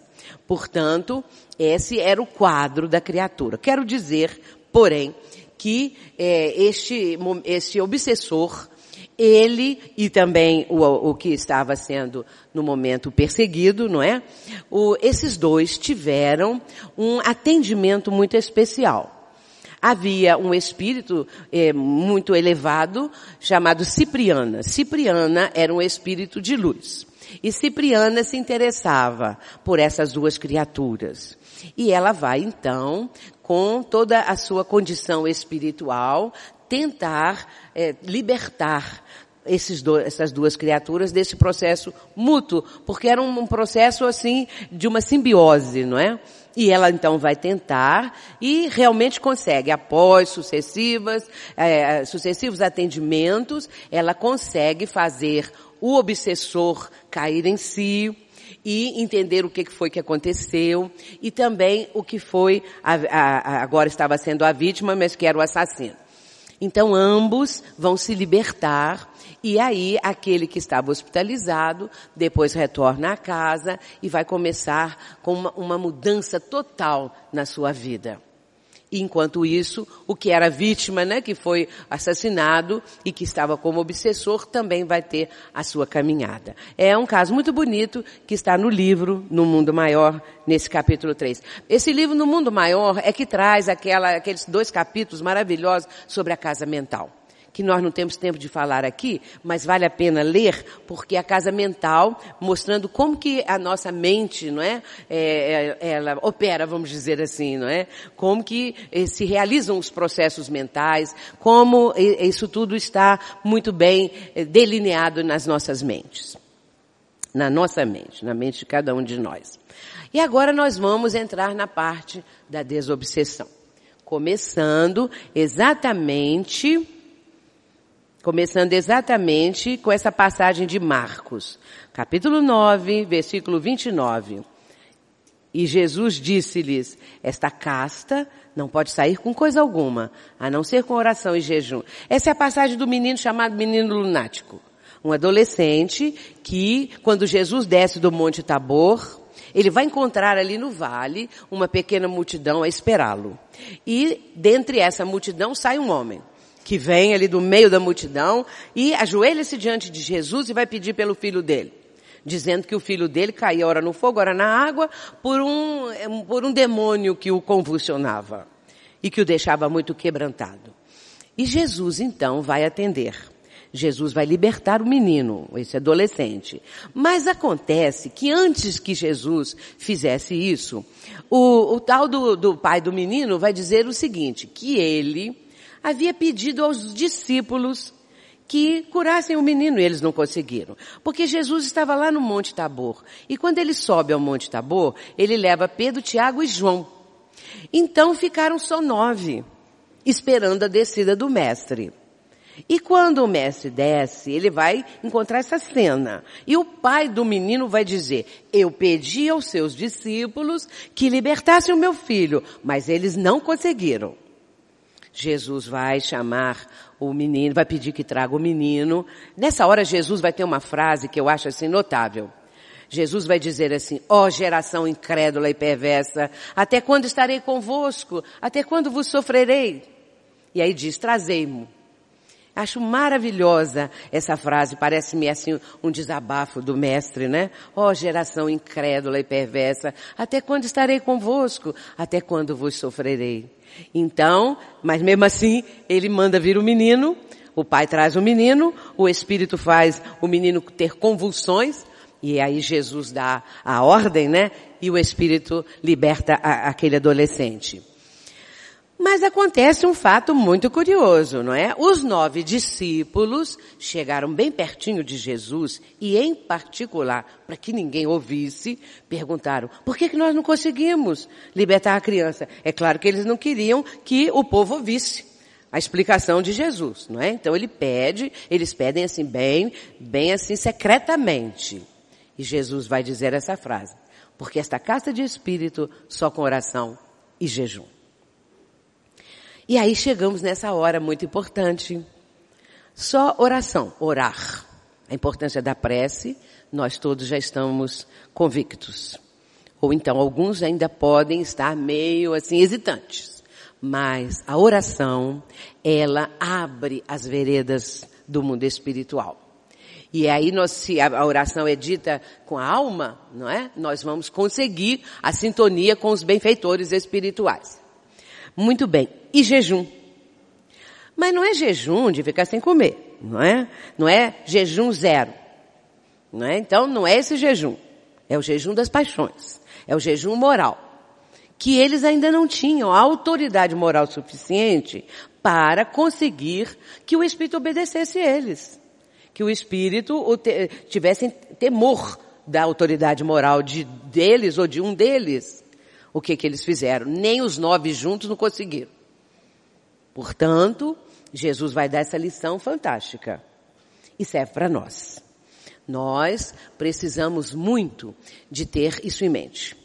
Portanto, esse era o quadro da criatura. Quero dizer, porém, que é, este, este obsessor, ele e também o, o que estava sendo no momento perseguido, não é? O, esses dois tiveram um atendimento muito especial. Havia um espírito é, muito elevado chamado Cipriana. Cipriana era um espírito de luz. E Cipriana se interessava por essas duas criaturas. E ela vai então, com toda a sua condição espiritual, tentar é, libertar do, essas duas criaturas desse processo mútuo, porque era um, um processo assim de uma simbiose, não é? E ela então vai tentar e realmente consegue. Após sucessivas, é, sucessivos atendimentos, ela consegue fazer o obsessor cair em si e entender o que foi que aconteceu e também o que foi, a, a, agora estava sendo a vítima, mas que era o assassino. Então ambos vão se libertar e aí aquele que estava hospitalizado depois retorna à casa e vai começar com uma, uma mudança total na sua vida. Enquanto isso, o que era vítima, né, que foi assassinado e que estava como obsessor, também vai ter a sua caminhada. É um caso muito bonito que está no livro No Mundo Maior, nesse capítulo 3. Esse livro No Mundo Maior é que traz aquela, aqueles dois capítulos maravilhosos sobre a casa mental que nós não temos tempo de falar aqui, mas vale a pena ler, porque a casa mental, mostrando como que a nossa mente, não é, é, é ela opera, vamos dizer assim, não é? Como que eh, se realizam os processos mentais, como isso tudo está muito bem eh, delineado nas nossas mentes. Na nossa mente, na mente de cada um de nós. E agora nós vamos entrar na parte da desobsessão. Começando exatamente Começando exatamente com essa passagem de Marcos, capítulo 9, versículo 29. E Jesus disse-lhes, esta casta não pode sair com coisa alguma, a não ser com oração e jejum. Essa é a passagem do menino chamado menino lunático. Um adolescente que, quando Jesus desce do Monte Tabor, ele vai encontrar ali no vale uma pequena multidão a esperá-lo. E dentre essa multidão sai um homem que vem ali do meio da multidão e ajoelha-se diante de Jesus e vai pedir pelo filho dele. Dizendo que o filho dele caía ora no fogo, ora na água, por um, por um demônio que o convulsionava e que o deixava muito quebrantado. E Jesus então vai atender. Jesus vai libertar o menino, esse adolescente. Mas acontece que antes que Jesus fizesse isso, o, o tal do, do pai do menino vai dizer o seguinte, que ele havia pedido aos discípulos que curassem o menino e eles não conseguiram. Porque Jesus estava lá no Monte Tabor. E quando ele sobe ao Monte Tabor, ele leva Pedro, Tiago e João. Então ficaram só nove, esperando a descida do mestre. E quando o mestre desce, ele vai encontrar essa cena. E o pai do menino vai dizer, eu pedi aos seus discípulos que libertassem o meu filho, mas eles não conseguiram. Jesus vai chamar o menino, vai pedir que traga o menino. Nessa hora Jesus vai ter uma frase que eu acho assim notável. Jesus vai dizer assim, ó oh, geração incrédula e perversa, até quando estarei convosco? Até quando vos sofrerei? E aí diz, trazei-mo. Acho maravilhosa essa frase, parece-me assim um desabafo do mestre, né? Ó oh, geração incrédula e perversa, até quando estarei convosco? Até quando vos sofrerei? Então, mas mesmo assim, ele manda vir o menino, o pai traz o menino, o espírito faz o menino ter convulsões, e aí Jesus dá a ordem, né? E o espírito liberta a, aquele adolescente. Mas acontece um fato muito curioso, não é? Os nove discípulos chegaram bem pertinho de Jesus e, em particular, para que ninguém ouvisse, perguntaram: por que, que nós não conseguimos libertar a criança? É claro que eles não queriam que o povo ouvisse a explicação de Jesus, não é? Então ele pede, eles pedem assim bem, bem assim secretamente. E Jesus vai dizer essa frase: porque esta casta de espírito só com oração e jejum. E aí chegamos nessa hora muito importante. Só oração, orar. A importância da prece, nós todos já estamos convictos. Ou então alguns ainda podem estar meio assim hesitantes. Mas a oração, ela abre as veredas do mundo espiritual. E aí nós, se a oração é dita com a alma, não é? Nós vamos conseguir a sintonia com os benfeitores espirituais. Muito bem. E jejum. Mas não é jejum de ficar sem comer, não é? Não é jejum zero. Não é? Então não é esse jejum. É o jejum das paixões. É o jejum moral. Que eles ainda não tinham a autoridade moral suficiente para conseguir que o Espírito obedecesse eles. Que o Espírito tivesse temor da autoridade moral de deles ou de um deles o que que eles fizeram. Nem os nove juntos não conseguiram. Portanto, Jesus vai dar essa lição fantástica. E serve para nós. Nós precisamos muito de ter isso em mente.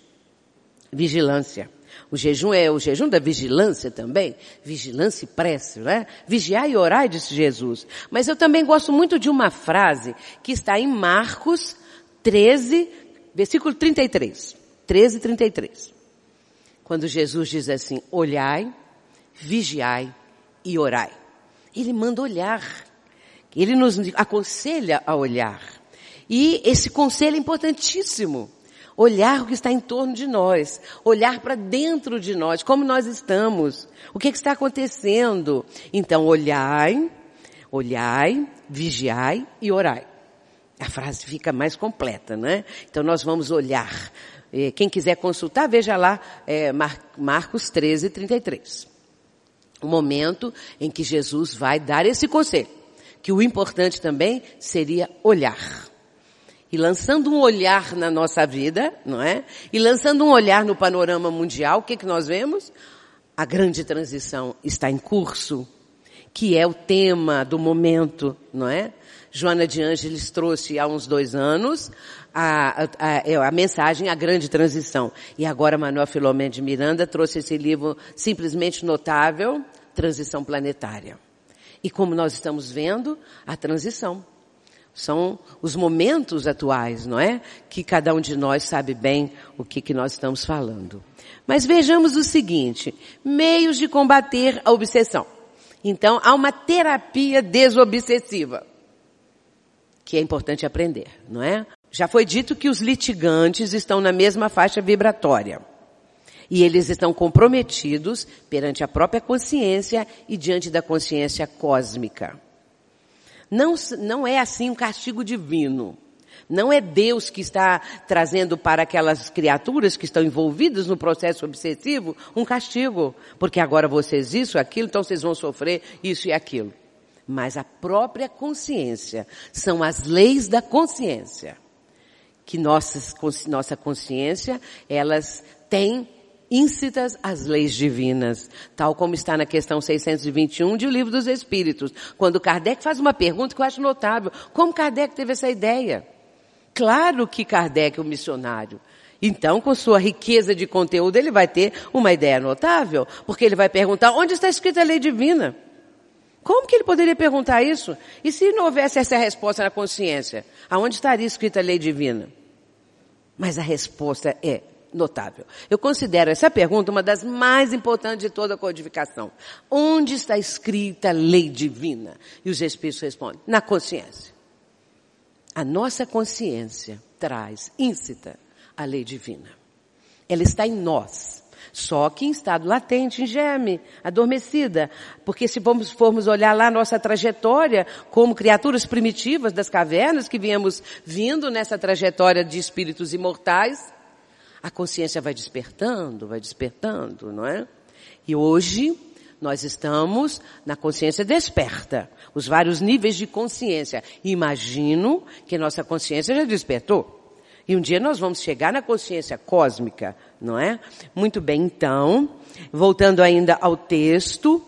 Vigilância. O jejum é o jejum da vigilância também. Vigilância e prece, né? Vigiar e orar, disse Jesus. Mas eu também gosto muito de uma frase que está em Marcos 13, versículo 33. 13, 33 quando Jesus diz assim, olhai, vigiai e orai. Ele manda olhar. Ele nos aconselha a olhar. E esse conselho é importantíssimo. Olhar o que está em torno de nós. Olhar para dentro de nós, como nós estamos. O que, é que está acontecendo. Então, olhai, Olhai, vigiai e orai. A frase fica mais completa, né? Então nós vamos olhar. Quem quiser consultar, veja lá é, Marcos 13, 33. O momento em que Jesus vai dar esse conselho. Que o importante também seria olhar. E lançando um olhar na nossa vida, não é? E lançando um olhar no panorama mundial, o que, que nós vemos? A grande transição está em curso, que é o tema do momento, não é? Joana de Ângeles trouxe há uns dois anos a, a, a, a, mensagem A Grande Transição. E agora Manuel Filomeno de Miranda trouxe esse livro simplesmente notável, Transição Planetária. E como nós estamos vendo, a transição. São os momentos atuais, não é? Que cada um de nós sabe bem o que, que nós estamos falando. Mas vejamos o seguinte, meios de combater a obsessão. Então, há uma terapia desobsessiva que é importante aprender, não é? Já foi dito que os litigantes estão na mesma faixa vibratória. E eles estão comprometidos perante a própria consciência e diante da consciência cósmica. Não, não é assim um castigo divino. Não é Deus que está trazendo para aquelas criaturas que estão envolvidas no processo obsessivo um castigo. Porque agora vocês isso, aquilo, então vocês vão sofrer isso e aquilo mas a própria consciência. São as leis da consciência. Que nossas, nossa consciência, elas têm íncitas às leis divinas, tal como está na questão 621 de O Livro dos Espíritos, quando Kardec faz uma pergunta que eu acho notável. Como Kardec teve essa ideia? Claro que Kardec é um missionário. Então, com sua riqueza de conteúdo, ele vai ter uma ideia notável, porque ele vai perguntar onde está escrita a lei divina? Como que ele poderia perguntar isso? E se não houvesse essa resposta na consciência? Aonde estaria escrita a lei divina? Mas a resposta é notável. Eu considero essa pergunta uma das mais importantes de toda a codificação. Onde está escrita a lei divina? E os Espíritos respondem, na consciência. A nossa consciência traz, incita a lei divina. Ela está em nós. Só que em estado latente, em germe, adormecida. Porque se formos, formos olhar lá nossa trajetória como criaturas primitivas das cavernas que viemos vindo nessa trajetória de espíritos imortais, a consciência vai despertando, vai despertando, não é? E hoje, nós estamos na consciência desperta, os vários níveis de consciência. Imagino que nossa consciência já despertou. E um dia nós vamos chegar na consciência cósmica, não é? Muito bem, então, voltando ainda ao texto,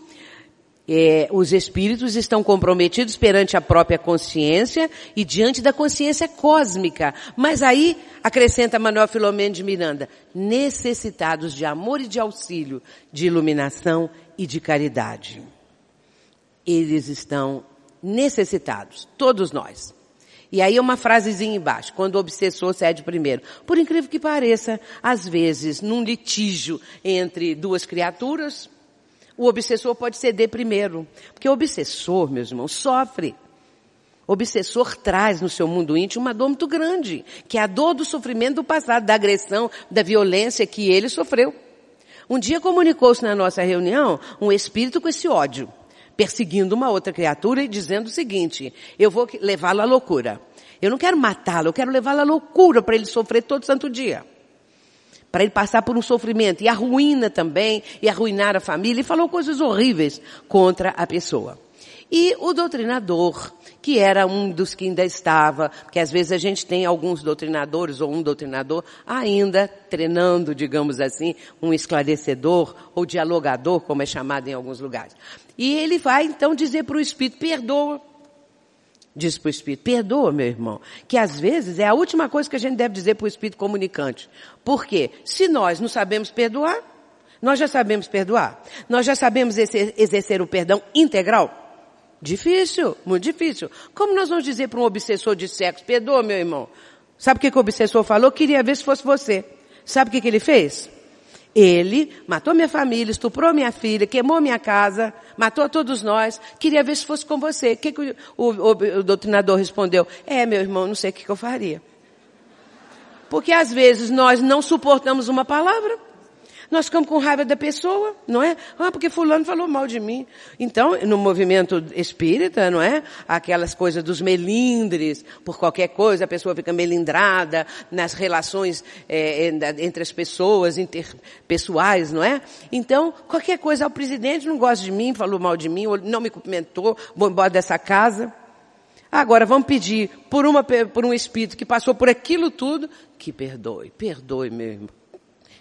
é, os espíritos estão comprometidos perante a própria consciência e diante da consciência cósmica. Mas aí, acrescenta Manuel Filomeno de Miranda, necessitados de amor e de auxílio, de iluminação e de caridade. Eles estão necessitados, todos nós. E aí uma frasezinha embaixo, quando o obsessor cede primeiro. Por incrível que pareça, às vezes, num litígio entre duas criaturas, o obsessor pode ceder primeiro. Porque o obsessor, meus irmãos, sofre. O obsessor traz no seu mundo íntimo uma dor muito grande, que é a dor do sofrimento do passado, da agressão, da violência que ele sofreu. Um dia comunicou-se na nossa reunião um espírito com esse ódio perseguindo uma outra criatura e dizendo o seguinte, eu vou levá-lo à loucura. Eu não quero matá-lo, eu quero levá-lo à loucura para ele sofrer todo santo dia. Para ele passar por um sofrimento. E a ruína também, e arruinar a família, e falou coisas horríveis contra a pessoa. E o doutrinador, que era um dos que ainda estava, porque às vezes a gente tem alguns doutrinadores ou um doutrinador ainda treinando, digamos assim, um esclarecedor ou dialogador, como é chamado em alguns lugares. E ele vai então dizer para o Espírito, perdoa. Diz para o Espírito, perdoa, meu irmão. Que às vezes é a última coisa que a gente deve dizer para o Espírito comunicante. Por quê? Se nós não sabemos perdoar, nós já sabemos perdoar. Nós já sabemos exercer, o perdão integral. Difícil, muito difícil. Como nós vamos dizer para um obsessor de sexo, perdoa, meu irmão? Sabe o que, que o obsessor falou? Queria ver se fosse você. Sabe o que, que ele fez? Ele matou minha família, estuprou minha filha, queimou minha casa, matou todos nós. Queria ver se fosse com você. O que, que o, o, o, doutrinador respondeu? É, meu irmão, não sei o que, que eu faria. Porque às vezes nós não suportamos uma palavra. Nós ficamos com raiva da pessoa, não é? Ah, porque fulano falou mal de mim. Então, no movimento espírita, não é? Aquelas coisas dos melindres, por qualquer coisa a pessoa fica melindrada nas relações é, entre as pessoas, interpessoais, não é? Então, qualquer coisa, o presidente não gosta de mim, falou mal de mim, não me cumprimentou, vou embora dessa casa. Agora vamos pedir por, uma, por um espírito que passou por aquilo tudo, que perdoe, perdoe meu irmão.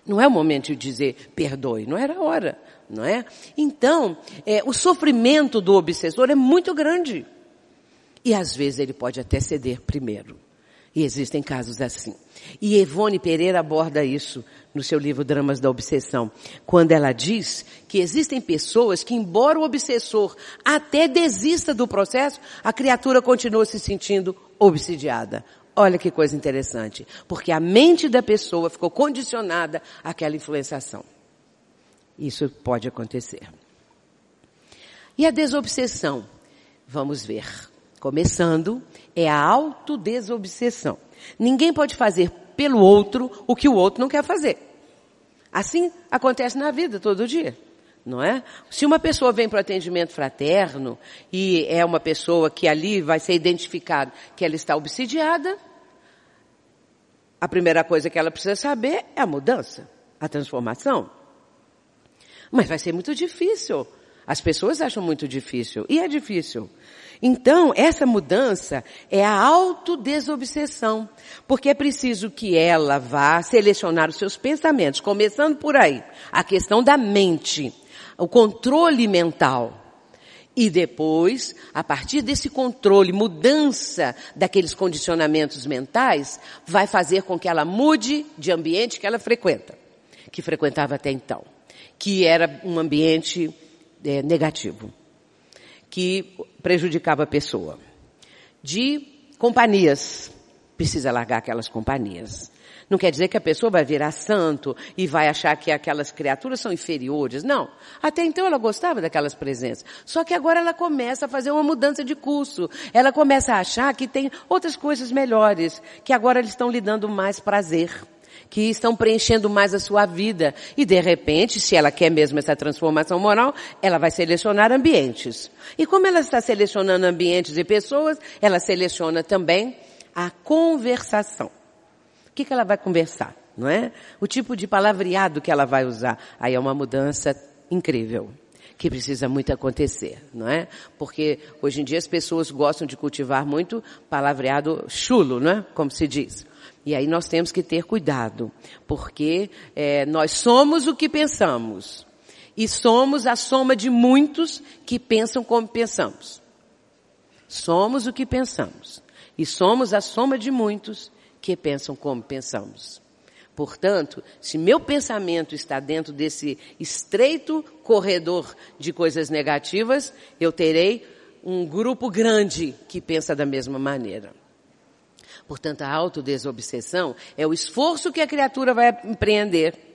Não é o momento de dizer perdoe, não era a hora, não é? Então, é, o sofrimento do obsessor é muito grande. E às vezes ele pode até ceder primeiro. E existem casos assim. E Evone Pereira aborda isso no seu livro Dramas da Obsessão, quando ela diz que existem pessoas que, embora o obsessor até desista do processo, a criatura continua se sentindo obsidiada. Olha que coisa interessante. Porque a mente da pessoa ficou condicionada àquela influenciação. Isso pode acontecer. E a desobsessão? Vamos ver. Começando, é a autodesobsessão. Ninguém pode fazer pelo outro o que o outro não quer fazer. Assim acontece na vida todo dia. Não é? Se uma pessoa vem para o atendimento fraterno e é uma pessoa que ali vai ser identificado que ela está obsidiada, a primeira coisa que ela precisa saber é a mudança, a transformação. Mas vai ser muito difícil. As pessoas acham muito difícil. E é difícil. Então, essa mudança é a autodesobsessão. Porque é preciso que ela vá selecionar os seus pensamentos, começando por aí. A questão da mente. O controle mental. E depois, a partir desse controle, mudança daqueles condicionamentos mentais, vai fazer com que ela mude de ambiente que ela frequenta, que frequentava até então, que era um ambiente é, negativo, que prejudicava a pessoa. De companhias, precisa largar aquelas companhias. Não quer dizer que a pessoa vai virar santo e vai achar que aquelas criaturas são inferiores. Não. Até então ela gostava daquelas presenças. Só que agora ela começa a fazer uma mudança de curso. Ela começa a achar que tem outras coisas melhores, que agora eles estão lhe dando mais prazer que estão preenchendo mais a sua vida. E de repente, se ela quer mesmo essa transformação moral, ela vai selecionar ambientes. E como ela está selecionando ambientes e pessoas, ela seleciona também a conversação que, que ela vai conversar, não é? O tipo de palavreado que ela vai usar. Aí é uma mudança incrível que precisa muito acontecer, não é? Porque hoje em dia as pessoas gostam de cultivar muito palavreado chulo, não é? Como se diz. E aí nós temos que ter cuidado, porque é, nós somos o que pensamos. E somos a soma de muitos que pensam como pensamos. Somos o que pensamos. E somos a soma de muitos que pensam como pensamos. Portanto, se meu pensamento está dentro desse estreito corredor de coisas negativas, eu terei um grupo grande que pensa da mesma maneira. Portanto, a autodesobsessão é o esforço que a criatura vai empreender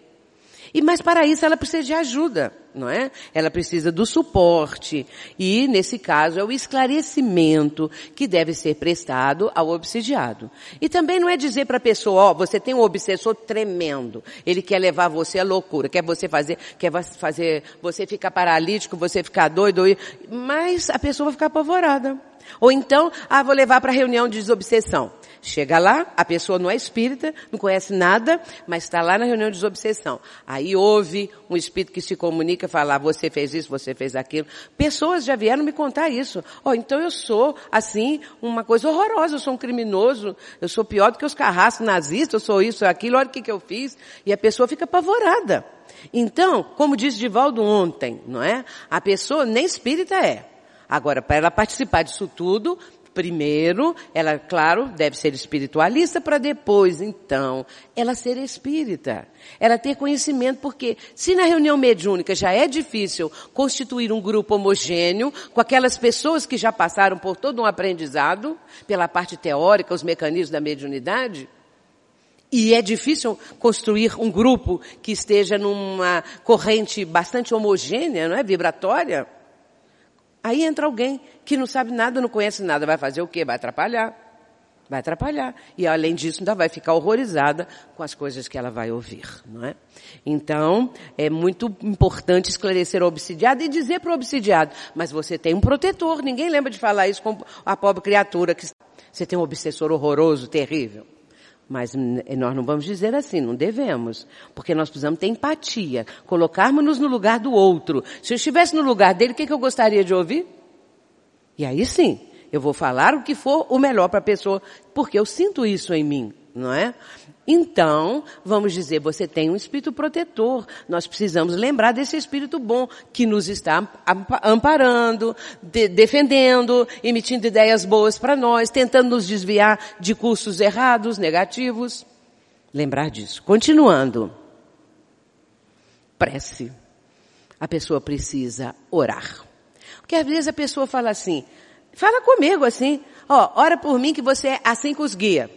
e mas para isso ela precisa de ajuda, não é? Ela precisa do suporte e nesse caso é o esclarecimento que deve ser prestado ao obsidiado. E também não é dizer para a pessoa, ó, oh, você tem um obsessor tremendo, ele quer levar você à loucura, quer você fazer, quer fazer você ficar paralítico, você ficar doido, mas a pessoa vai ficar apavorada. Ou então, ah, vou levar para a reunião de desobsessão. Chega lá, a pessoa não é espírita, não conhece nada, mas está lá na reunião de desobsessão. Aí houve um espírito que se comunica fala, ah, você fez isso, você fez aquilo. Pessoas já vieram me contar isso. Oh, então eu sou, assim, uma coisa horrorosa, eu sou um criminoso, eu sou pior do que os carrascos nazistas, eu sou isso, aquilo, olha o que, que eu fiz. E a pessoa fica apavorada. Então, como disse Divaldo ontem, não é? A pessoa nem espírita é. Agora, para ela participar disso tudo, Primeiro, ela, claro, deve ser espiritualista para depois, então, ela ser espírita. Ela ter conhecimento, porque se na reunião mediúnica já é difícil constituir um grupo homogêneo com aquelas pessoas que já passaram por todo um aprendizado, pela parte teórica, os mecanismos da mediunidade, e é difícil construir um grupo que esteja numa corrente bastante homogênea, não é? Vibratória. Aí entra alguém que não sabe nada, não conhece nada, vai fazer o quê? Vai atrapalhar. Vai atrapalhar. E além disso, ainda vai ficar horrorizada com as coisas que ela vai ouvir, não é? Então, é muito importante esclarecer o obsidiado e dizer para o obsidiado, mas você tem um protetor. Ninguém lembra de falar isso com a pobre criatura que você tem um obsessor horroroso, terrível. Mas nós não vamos dizer assim, não devemos. Porque nós precisamos ter empatia. Colocarmos-nos no lugar do outro. Se eu estivesse no lugar dele, o que, que eu gostaria de ouvir? E aí sim, eu vou falar o que for o melhor para a pessoa, porque eu sinto isso em mim, não é? Então, vamos dizer, você tem um espírito protetor. Nós precisamos lembrar desse espírito bom que nos está amparando, de, defendendo, emitindo ideias boas para nós, tentando nos desviar de cursos errados, negativos. Lembrar disso. Continuando. Prece. A pessoa precisa orar. Porque às vezes a pessoa fala assim, Fala comigo assim. Ó, ora por mim que você é assim com os guias.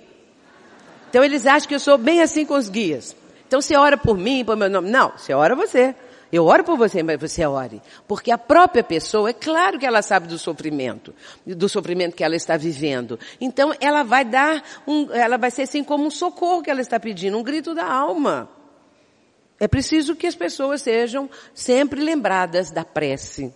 Então eles acham que eu sou bem assim com os guias. Então você ora por mim, por meu nome. Não, você ora você. Eu oro por você, mas você ore. Porque a própria pessoa, é claro que ela sabe do sofrimento, do sofrimento que ela está vivendo. Então ela vai dar um, ela vai ser assim como um socorro que ela está pedindo, um grito da alma. É preciso que as pessoas sejam sempre lembradas da prece.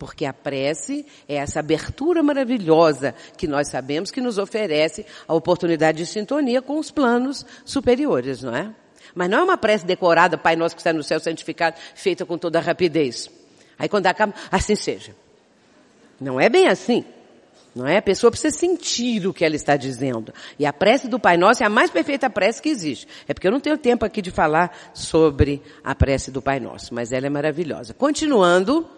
Porque a prece é essa abertura maravilhosa que nós sabemos que nos oferece a oportunidade de sintonia com os planos superiores, não é? Mas não é uma prece decorada, Pai Nosso que está no céu santificado, feita com toda rapidez. Aí quando acaba, assim seja. Não é bem assim. Não é? A pessoa precisa sentir o que ela está dizendo. E a prece do Pai Nosso é a mais perfeita prece que existe. É porque eu não tenho tempo aqui de falar sobre a prece do Pai Nosso, mas ela é maravilhosa. Continuando,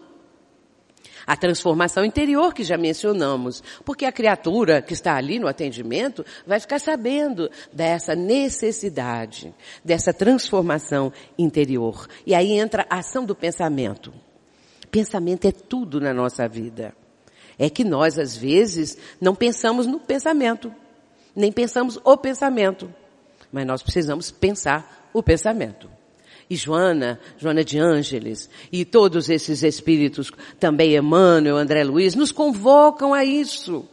a transformação interior que já mencionamos. Porque a criatura que está ali no atendimento vai ficar sabendo dessa necessidade, dessa transformação interior. E aí entra a ação do pensamento. Pensamento é tudo na nossa vida. É que nós, às vezes, não pensamos no pensamento, nem pensamos o pensamento. Mas nós precisamos pensar o pensamento e Joana, Joana de Ângeles, e todos esses espíritos, também Emmanuel, André Luiz, nos convocam a isso.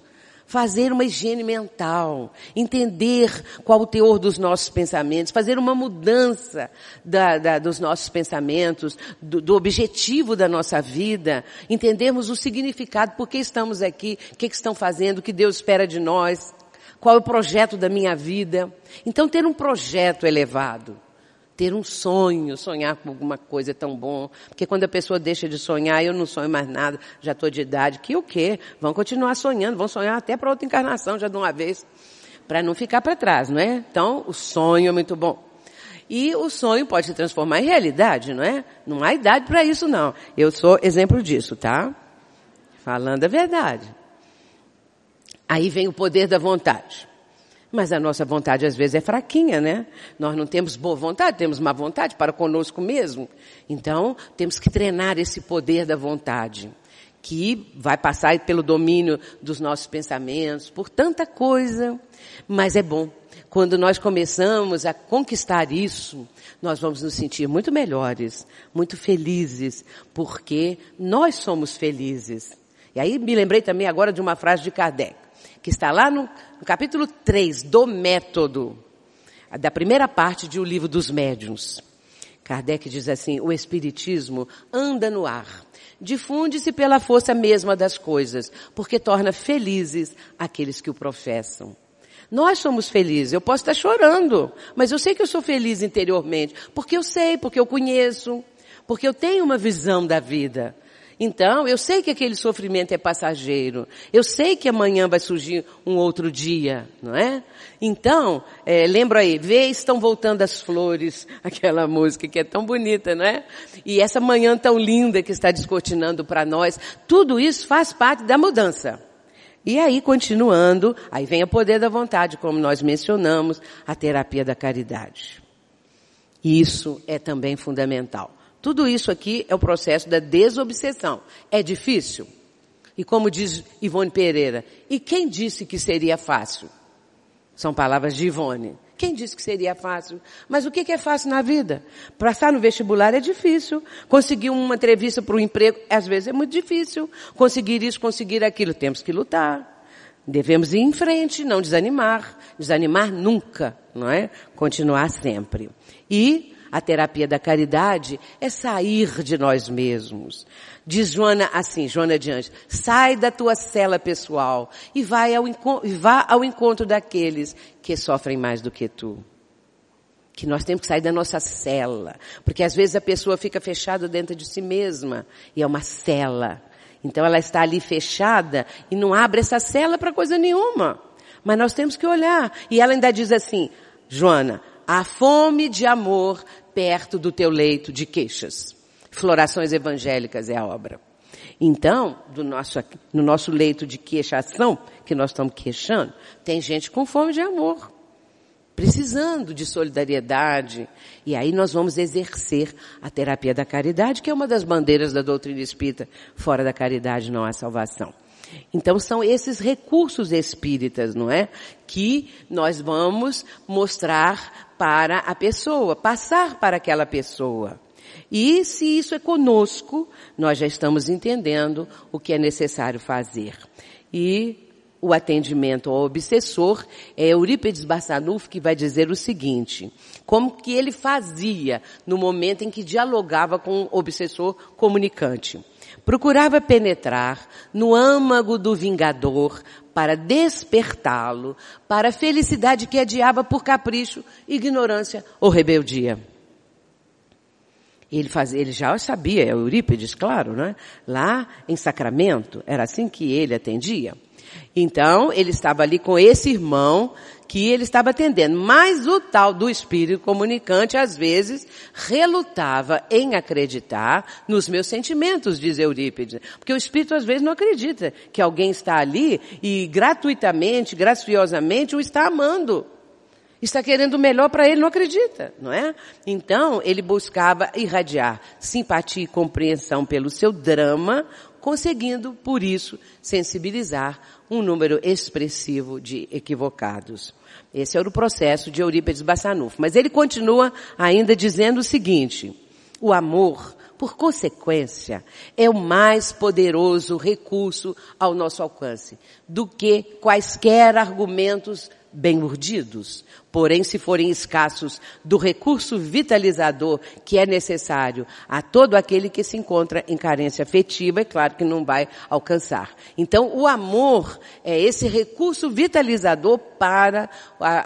Fazer uma higiene mental, entender qual o teor dos nossos pensamentos, fazer uma mudança da, da, dos nossos pensamentos, do, do, objetivo da nossa vida, entendermos o significado, por que estamos aqui, o que, que estão fazendo, o que Deus espera de nós, qual é o projeto da minha vida. Então ter um projeto elevado ter um sonho, sonhar com alguma coisa tão bom. Porque quando a pessoa deixa de sonhar, eu não sonho mais nada, já estou de idade, que o quê? Vão continuar sonhando, vão sonhar até para outra encarnação já de uma vez, para não ficar para trás, não é? Então, o sonho é muito bom. E o sonho pode se transformar em realidade, não é? Não há idade para isso não. Eu sou exemplo disso, tá? Falando a verdade. Aí vem o poder da vontade. Mas a nossa vontade às vezes é fraquinha, né? Nós não temos boa vontade, temos má vontade para conosco mesmo. Então, temos que treinar esse poder da vontade, que vai passar pelo domínio dos nossos pensamentos, por tanta coisa. Mas é bom. Quando nós começamos a conquistar isso, nós vamos nos sentir muito melhores, muito felizes, porque nós somos felizes. E aí me lembrei também agora de uma frase de Kardec que está lá no, no capítulo 3 do método, da primeira parte de O Livro dos Médiuns. Kardec diz assim, o Espiritismo anda no ar, difunde-se pela força mesma das coisas, porque torna felizes aqueles que o professam. Nós somos felizes. Eu posso estar chorando, mas eu sei que eu sou feliz interiormente, porque eu sei, porque eu conheço, porque eu tenho uma visão da vida. Então, eu sei que aquele sofrimento é passageiro. Eu sei que amanhã vai surgir um outro dia, não é? Então, é, lembra aí, vê, estão voltando as flores, [laughs] aquela música que é tão bonita, não é? E essa manhã tão linda que está descortinando para nós, tudo isso faz parte da mudança. E aí, continuando, aí vem o poder da vontade, como nós mencionamos, a terapia da caridade. Isso é também fundamental. Tudo isso aqui é o processo da desobsessão. É difícil? E como diz Ivone Pereira, e quem disse que seria fácil? São palavras de Ivone. Quem disse que seria fácil? Mas o que é fácil na vida? Passar no vestibular é difícil. Conseguir uma entrevista para um emprego, às vezes é muito difícil. Conseguir isso, conseguir aquilo, temos que lutar. Devemos ir em frente, não desanimar, desanimar nunca, não é? Continuar sempre. E a terapia da caridade é sair de nós mesmos. Diz Joana assim, Joana de Anjos, sai da tua cela pessoal e vai ao, vá ao encontro daqueles que sofrem mais do que tu. Que nós temos que sair da nossa cela. Porque às vezes a pessoa fica fechada dentro de si mesma e é uma cela. Então ela está ali fechada e não abre essa cela para coisa nenhuma. Mas nós temos que olhar. E ela ainda diz assim, Joana, a fome de amor perto do teu leito de queixas. Florações evangélicas é a obra. Então, do nosso, no nosso leito de queixação, que nós estamos queixando, tem gente com fome de amor, precisando de solidariedade. E aí nós vamos exercer a terapia da caridade, que é uma das bandeiras da doutrina espírita. Fora da caridade não há salvação. Então são esses recursos espíritas, não é? Que nós vamos mostrar para a pessoa, passar para aquela pessoa. E se isso é conosco, nós já estamos entendendo o que é necessário fazer. E o atendimento ao obsessor é Eurípides Bassanufo que vai dizer o seguinte, como que ele fazia no momento em que dialogava com o obsessor comunicante procurava penetrar no âmago do vingador para despertá-lo para a felicidade que adiava por capricho, ignorância ou rebeldia. Ele, fazia, ele já sabia, é Eurípides, claro, né? Lá em Sacramento, era assim que ele atendia. Então, ele estava ali com esse irmão que ele estava atendendo. Mas o tal do espírito comunicante, às vezes, relutava em acreditar nos meus sentimentos, diz Eurípides. Porque o espírito, às vezes, não acredita que alguém está ali e gratuitamente, graciosamente, o está amando. Está querendo o melhor para ele, não acredita, não é? Então, ele buscava irradiar simpatia e compreensão pelo seu drama, conseguindo, por isso, sensibilizar um número expressivo de equivocados. Esse era o processo de Eurípides Bassanufo. Mas ele continua ainda dizendo o seguinte, o amor, por consequência, é o mais poderoso recurso ao nosso alcance do que quaisquer argumentos bem urdidos, porém se forem escassos do recurso vitalizador que é necessário a todo aquele que se encontra em carência afetiva, é claro que não vai alcançar. Então o amor é esse recurso vitalizador para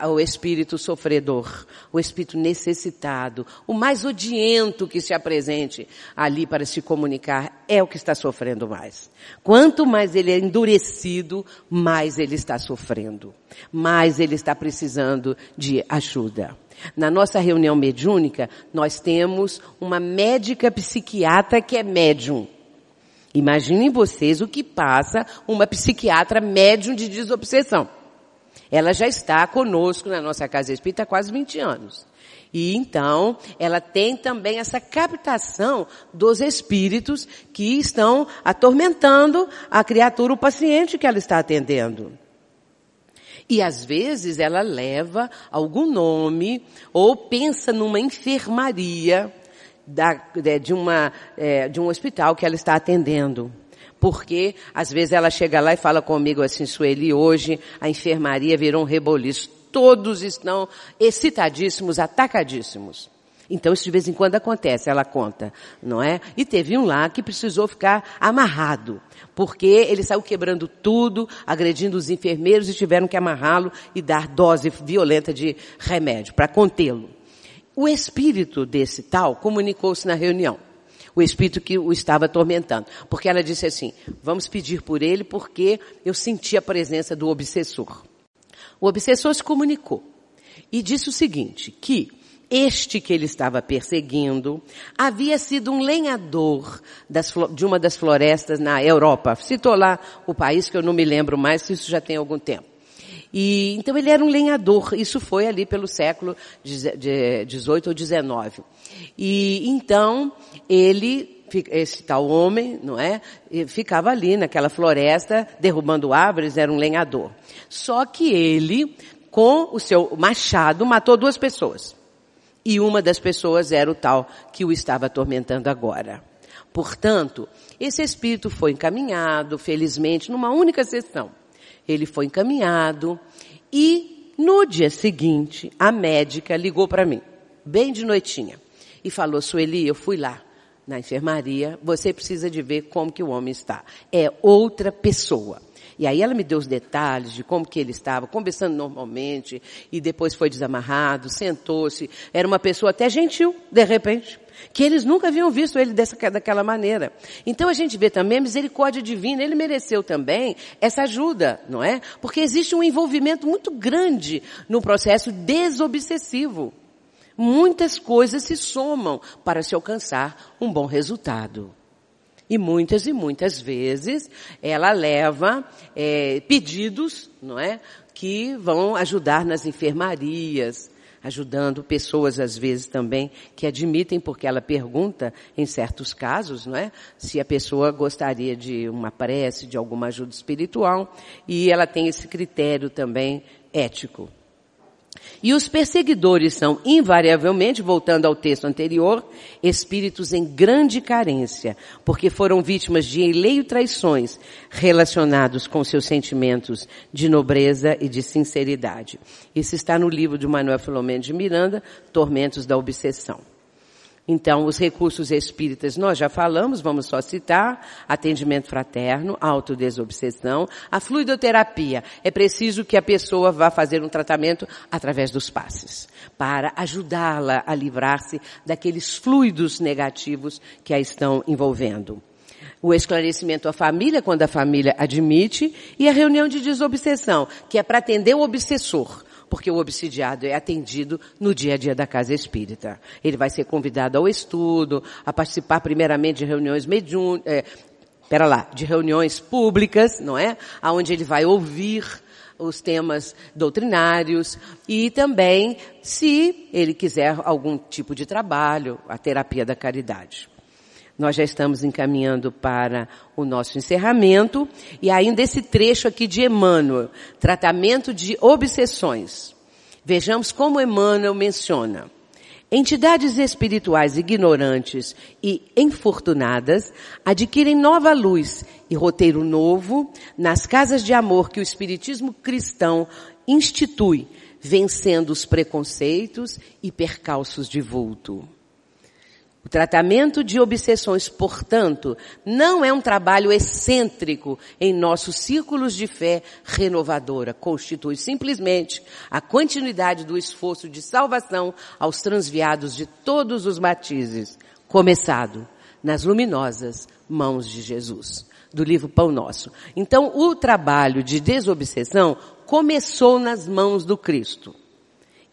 o espírito sofredor, o espírito necessitado, o mais odiento que se apresente ali para se comunicar é o que está sofrendo mais. Quanto mais ele é endurecido, mais ele está sofrendo, mais ele está precisando de ajuda. Na nossa reunião mediúnica, nós temos uma médica psiquiatra que é médium. Imaginem vocês o que passa uma psiquiatra médium de desobsessão. Ela já está conosco na nossa casa espírita há quase 20 anos. E então, ela tem também essa captação dos espíritos que estão atormentando a criatura, o paciente que ela está atendendo. E às vezes ela leva algum nome ou pensa numa enfermaria da, de, uma, é, de um hospital que ela está atendendo. Porque às vezes ela chega lá e fala comigo assim, Sueli, hoje a enfermaria virou um reboliço. Todos estão excitadíssimos, atacadíssimos. Então isso de vez em quando acontece, ela conta, não é? E teve um lá que precisou ficar amarrado, porque ele saiu quebrando tudo, agredindo os enfermeiros e tiveram que amarrá-lo e dar dose violenta de remédio para contê-lo. O espírito desse tal comunicou-se na reunião. O espírito que o estava atormentando. Porque ela disse assim, vamos pedir por ele porque eu senti a presença do obsessor. O obsessor se comunicou e disse o seguinte, que este que ele estava perseguindo havia sido um lenhador das, de uma das florestas na Europa. Citou lá o país que eu não me lembro mais, se isso já tem algum tempo. E, então ele era um lenhador, isso foi ali pelo século XVIII ou XIX. E então ele esse tal homem, não é? Ficava ali naquela floresta, derrubando árvores, era um lenhador. Só que ele, com o seu machado, matou duas pessoas. E uma das pessoas era o tal que o estava atormentando agora. Portanto, esse espírito foi encaminhado, felizmente, numa única sessão. Ele foi encaminhado e no dia seguinte a médica ligou para mim, bem de noitinha, e falou, Sueli, eu fui lá na enfermaria, você precisa de ver como que o homem está. É outra pessoa. E aí ela me deu os detalhes de como que ele estava, conversando normalmente, e depois foi desamarrado, sentou-se, era uma pessoa até gentil, de repente, que eles nunca haviam visto ele dessa, daquela maneira. Então a gente vê também a misericórdia divina, ele mereceu também essa ajuda, não é? Porque existe um envolvimento muito grande no processo desobsessivo. Muitas coisas se somam para se alcançar um bom resultado. E muitas e muitas vezes ela leva é, pedidos, não é, que vão ajudar nas enfermarias, ajudando pessoas às vezes também que admitem porque ela pergunta em certos casos, não é, se a pessoa gostaria de uma prece, de alguma ajuda espiritual, e ela tem esse critério também ético. E os perseguidores são, invariavelmente, voltando ao texto anterior, espíritos em grande carência, porque foram vítimas de eleio traições relacionados com seus sentimentos de nobreza e de sinceridade. Isso está no livro de Manuel Filomeno de Miranda, Tormentos da Obsessão. Então, os recursos espíritas nós já falamos, vamos só citar, atendimento fraterno, autodesobsessão, a fluidoterapia. É preciso que a pessoa vá fazer um tratamento através dos passes, para ajudá-la a livrar-se daqueles fluidos negativos que a estão envolvendo o esclarecimento à família, quando a família admite, e a reunião de desobsessão, que é para atender o obsessor porque o obsidiado é atendido no dia a dia da casa espírita. Ele vai ser convidado ao estudo, a participar primeiramente de reuniões mediun, é, pera lá, de reuniões públicas, não é? Aonde ele vai ouvir os temas doutrinários e também, se ele quiser algum tipo de trabalho, a terapia da caridade. Nós já estamos encaminhando para o nosso encerramento e ainda esse trecho aqui de Emmanuel, tratamento de obsessões. Vejamos como Emmanuel menciona. Entidades espirituais ignorantes e infortunadas adquirem nova luz e roteiro novo nas casas de amor que o Espiritismo cristão institui, vencendo os preconceitos e percalços de vulto. O tratamento de obsessões, portanto, não é um trabalho excêntrico em nossos círculos de fé renovadora. Constitui simplesmente a continuidade do esforço de salvação aos transviados de todos os matizes, começado nas luminosas mãos de Jesus, do livro Pão Nosso. Então, o trabalho de desobsessão começou nas mãos do Cristo.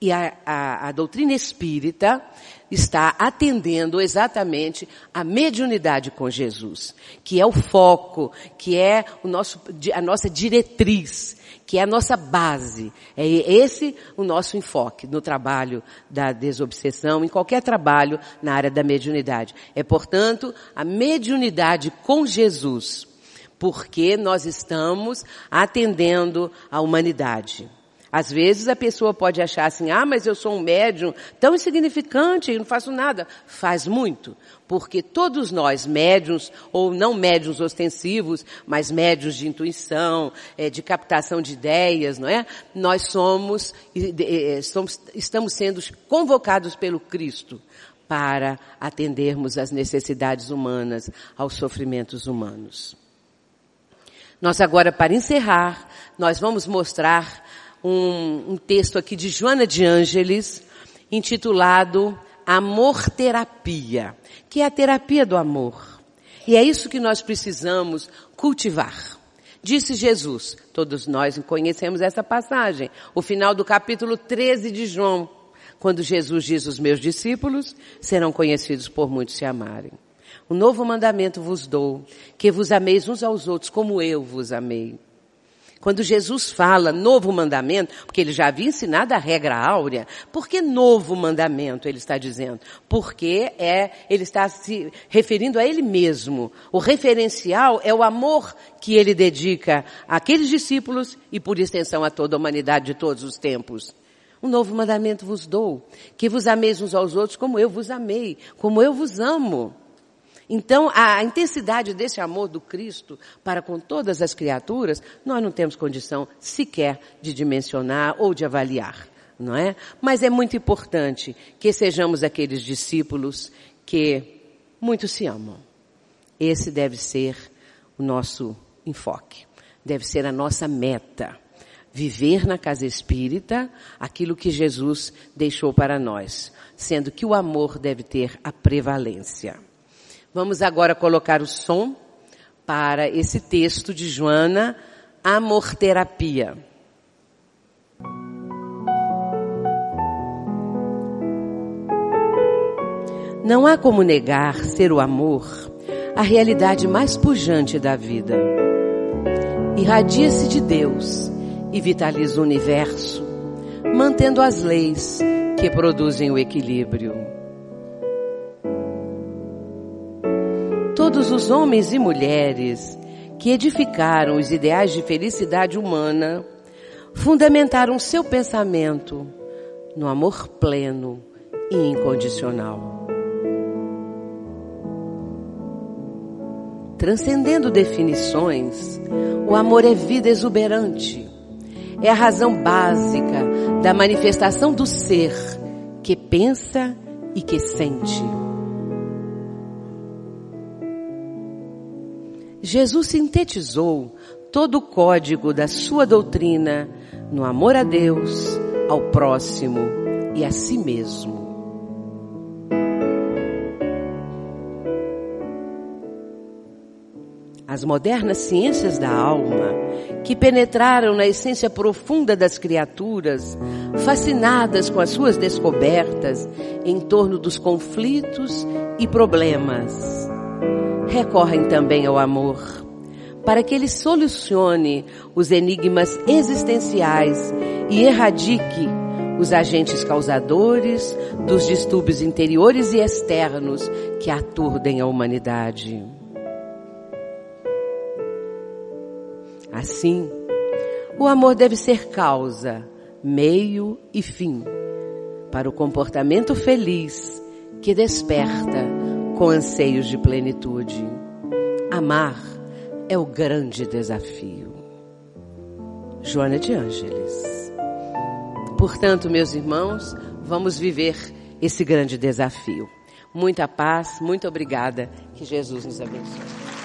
E a, a, a doutrina espírita está atendendo exatamente a mediunidade com Jesus, que é o foco, que é o nosso, a nossa diretriz, que é a nossa base. É esse o nosso enfoque no trabalho da desobsessão, em qualquer trabalho na área da mediunidade. É, portanto, a mediunidade com Jesus, porque nós estamos atendendo a humanidade. Às vezes a pessoa pode achar assim, ah, mas eu sou um médium tão insignificante, eu não faço nada. Faz muito. Porque todos nós, médiums, ou não médiums ostensivos, mas médiums de intuição, é, de captação de ideias, não é? Nós somos, somos, estamos sendo convocados pelo Cristo para atendermos às necessidades humanas, aos sofrimentos humanos. Nós agora, para encerrar, nós vamos mostrar um, um texto aqui de Joana de Ângeles, intitulado Amor Terapia, que é a terapia do amor. E é isso que nós precisamos cultivar. Disse Jesus, todos nós conhecemos essa passagem, o final do capítulo 13 de João, quando Jesus diz: Os meus discípulos serão conhecidos por muitos se amarem. O novo mandamento vos dou, que vos ameis uns aos outros como eu vos amei. Quando Jesus fala novo mandamento, porque ele já havia ensinado a regra áurea, por que novo mandamento ele está dizendo? Porque é, ele está se referindo a ele mesmo. O referencial é o amor que ele dedica àqueles discípulos e por extensão a toda a humanidade de todos os tempos. Um novo mandamento vos dou, que vos ameis uns aos outros como eu vos amei, como eu vos amo. Então, a intensidade desse amor do Cristo para com todas as criaturas, nós não temos condição sequer de dimensionar ou de avaliar, não é? Mas é muito importante que sejamos aqueles discípulos que muito se amam. Esse deve ser o nosso enfoque, deve ser a nossa meta. Viver na casa espírita aquilo que Jesus deixou para nós, sendo que o amor deve ter a prevalência. Vamos agora colocar o som para esse texto de Joana, Amor Terapia. Não há como negar ser o amor a realidade mais pujante da vida. Irradia-se de Deus e vitaliza o universo, mantendo as leis que produzem o equilíbrio. Os homens e mulheres que edificaram os ideais de felicidade humana fundamentaram seu pensamento no amor pleno e incondicional. Transcendendo definições, o amor é vida exuberante. É a razão básica da manifestação do ser que pensa e que sente. Jesus sintetizou todo o código da sua doutrina no amor a Deus, ao próximo e a si mesmo. As modernas ciências da alma, que penetraram na essência profunda das criaturas, fascinadas com as suas descobertas em torno dos conflitos e problemas, recorrem também ao amor, para que ele solucione os enigmas existenciais e erradique os agentes causadores dos distúrbios interiores e externos que aturdem a humanidade. Assim, o amor deve ser causa, meio e fim para o comportamento feliz que desperta com anseios de plenitude. Amar é o grande desafio. Joana de Ângeles. Portanto, meus irmãos, vamos viver esse grande desafio. Muita paz, muito obrigada. Que Jesus nos abençoe.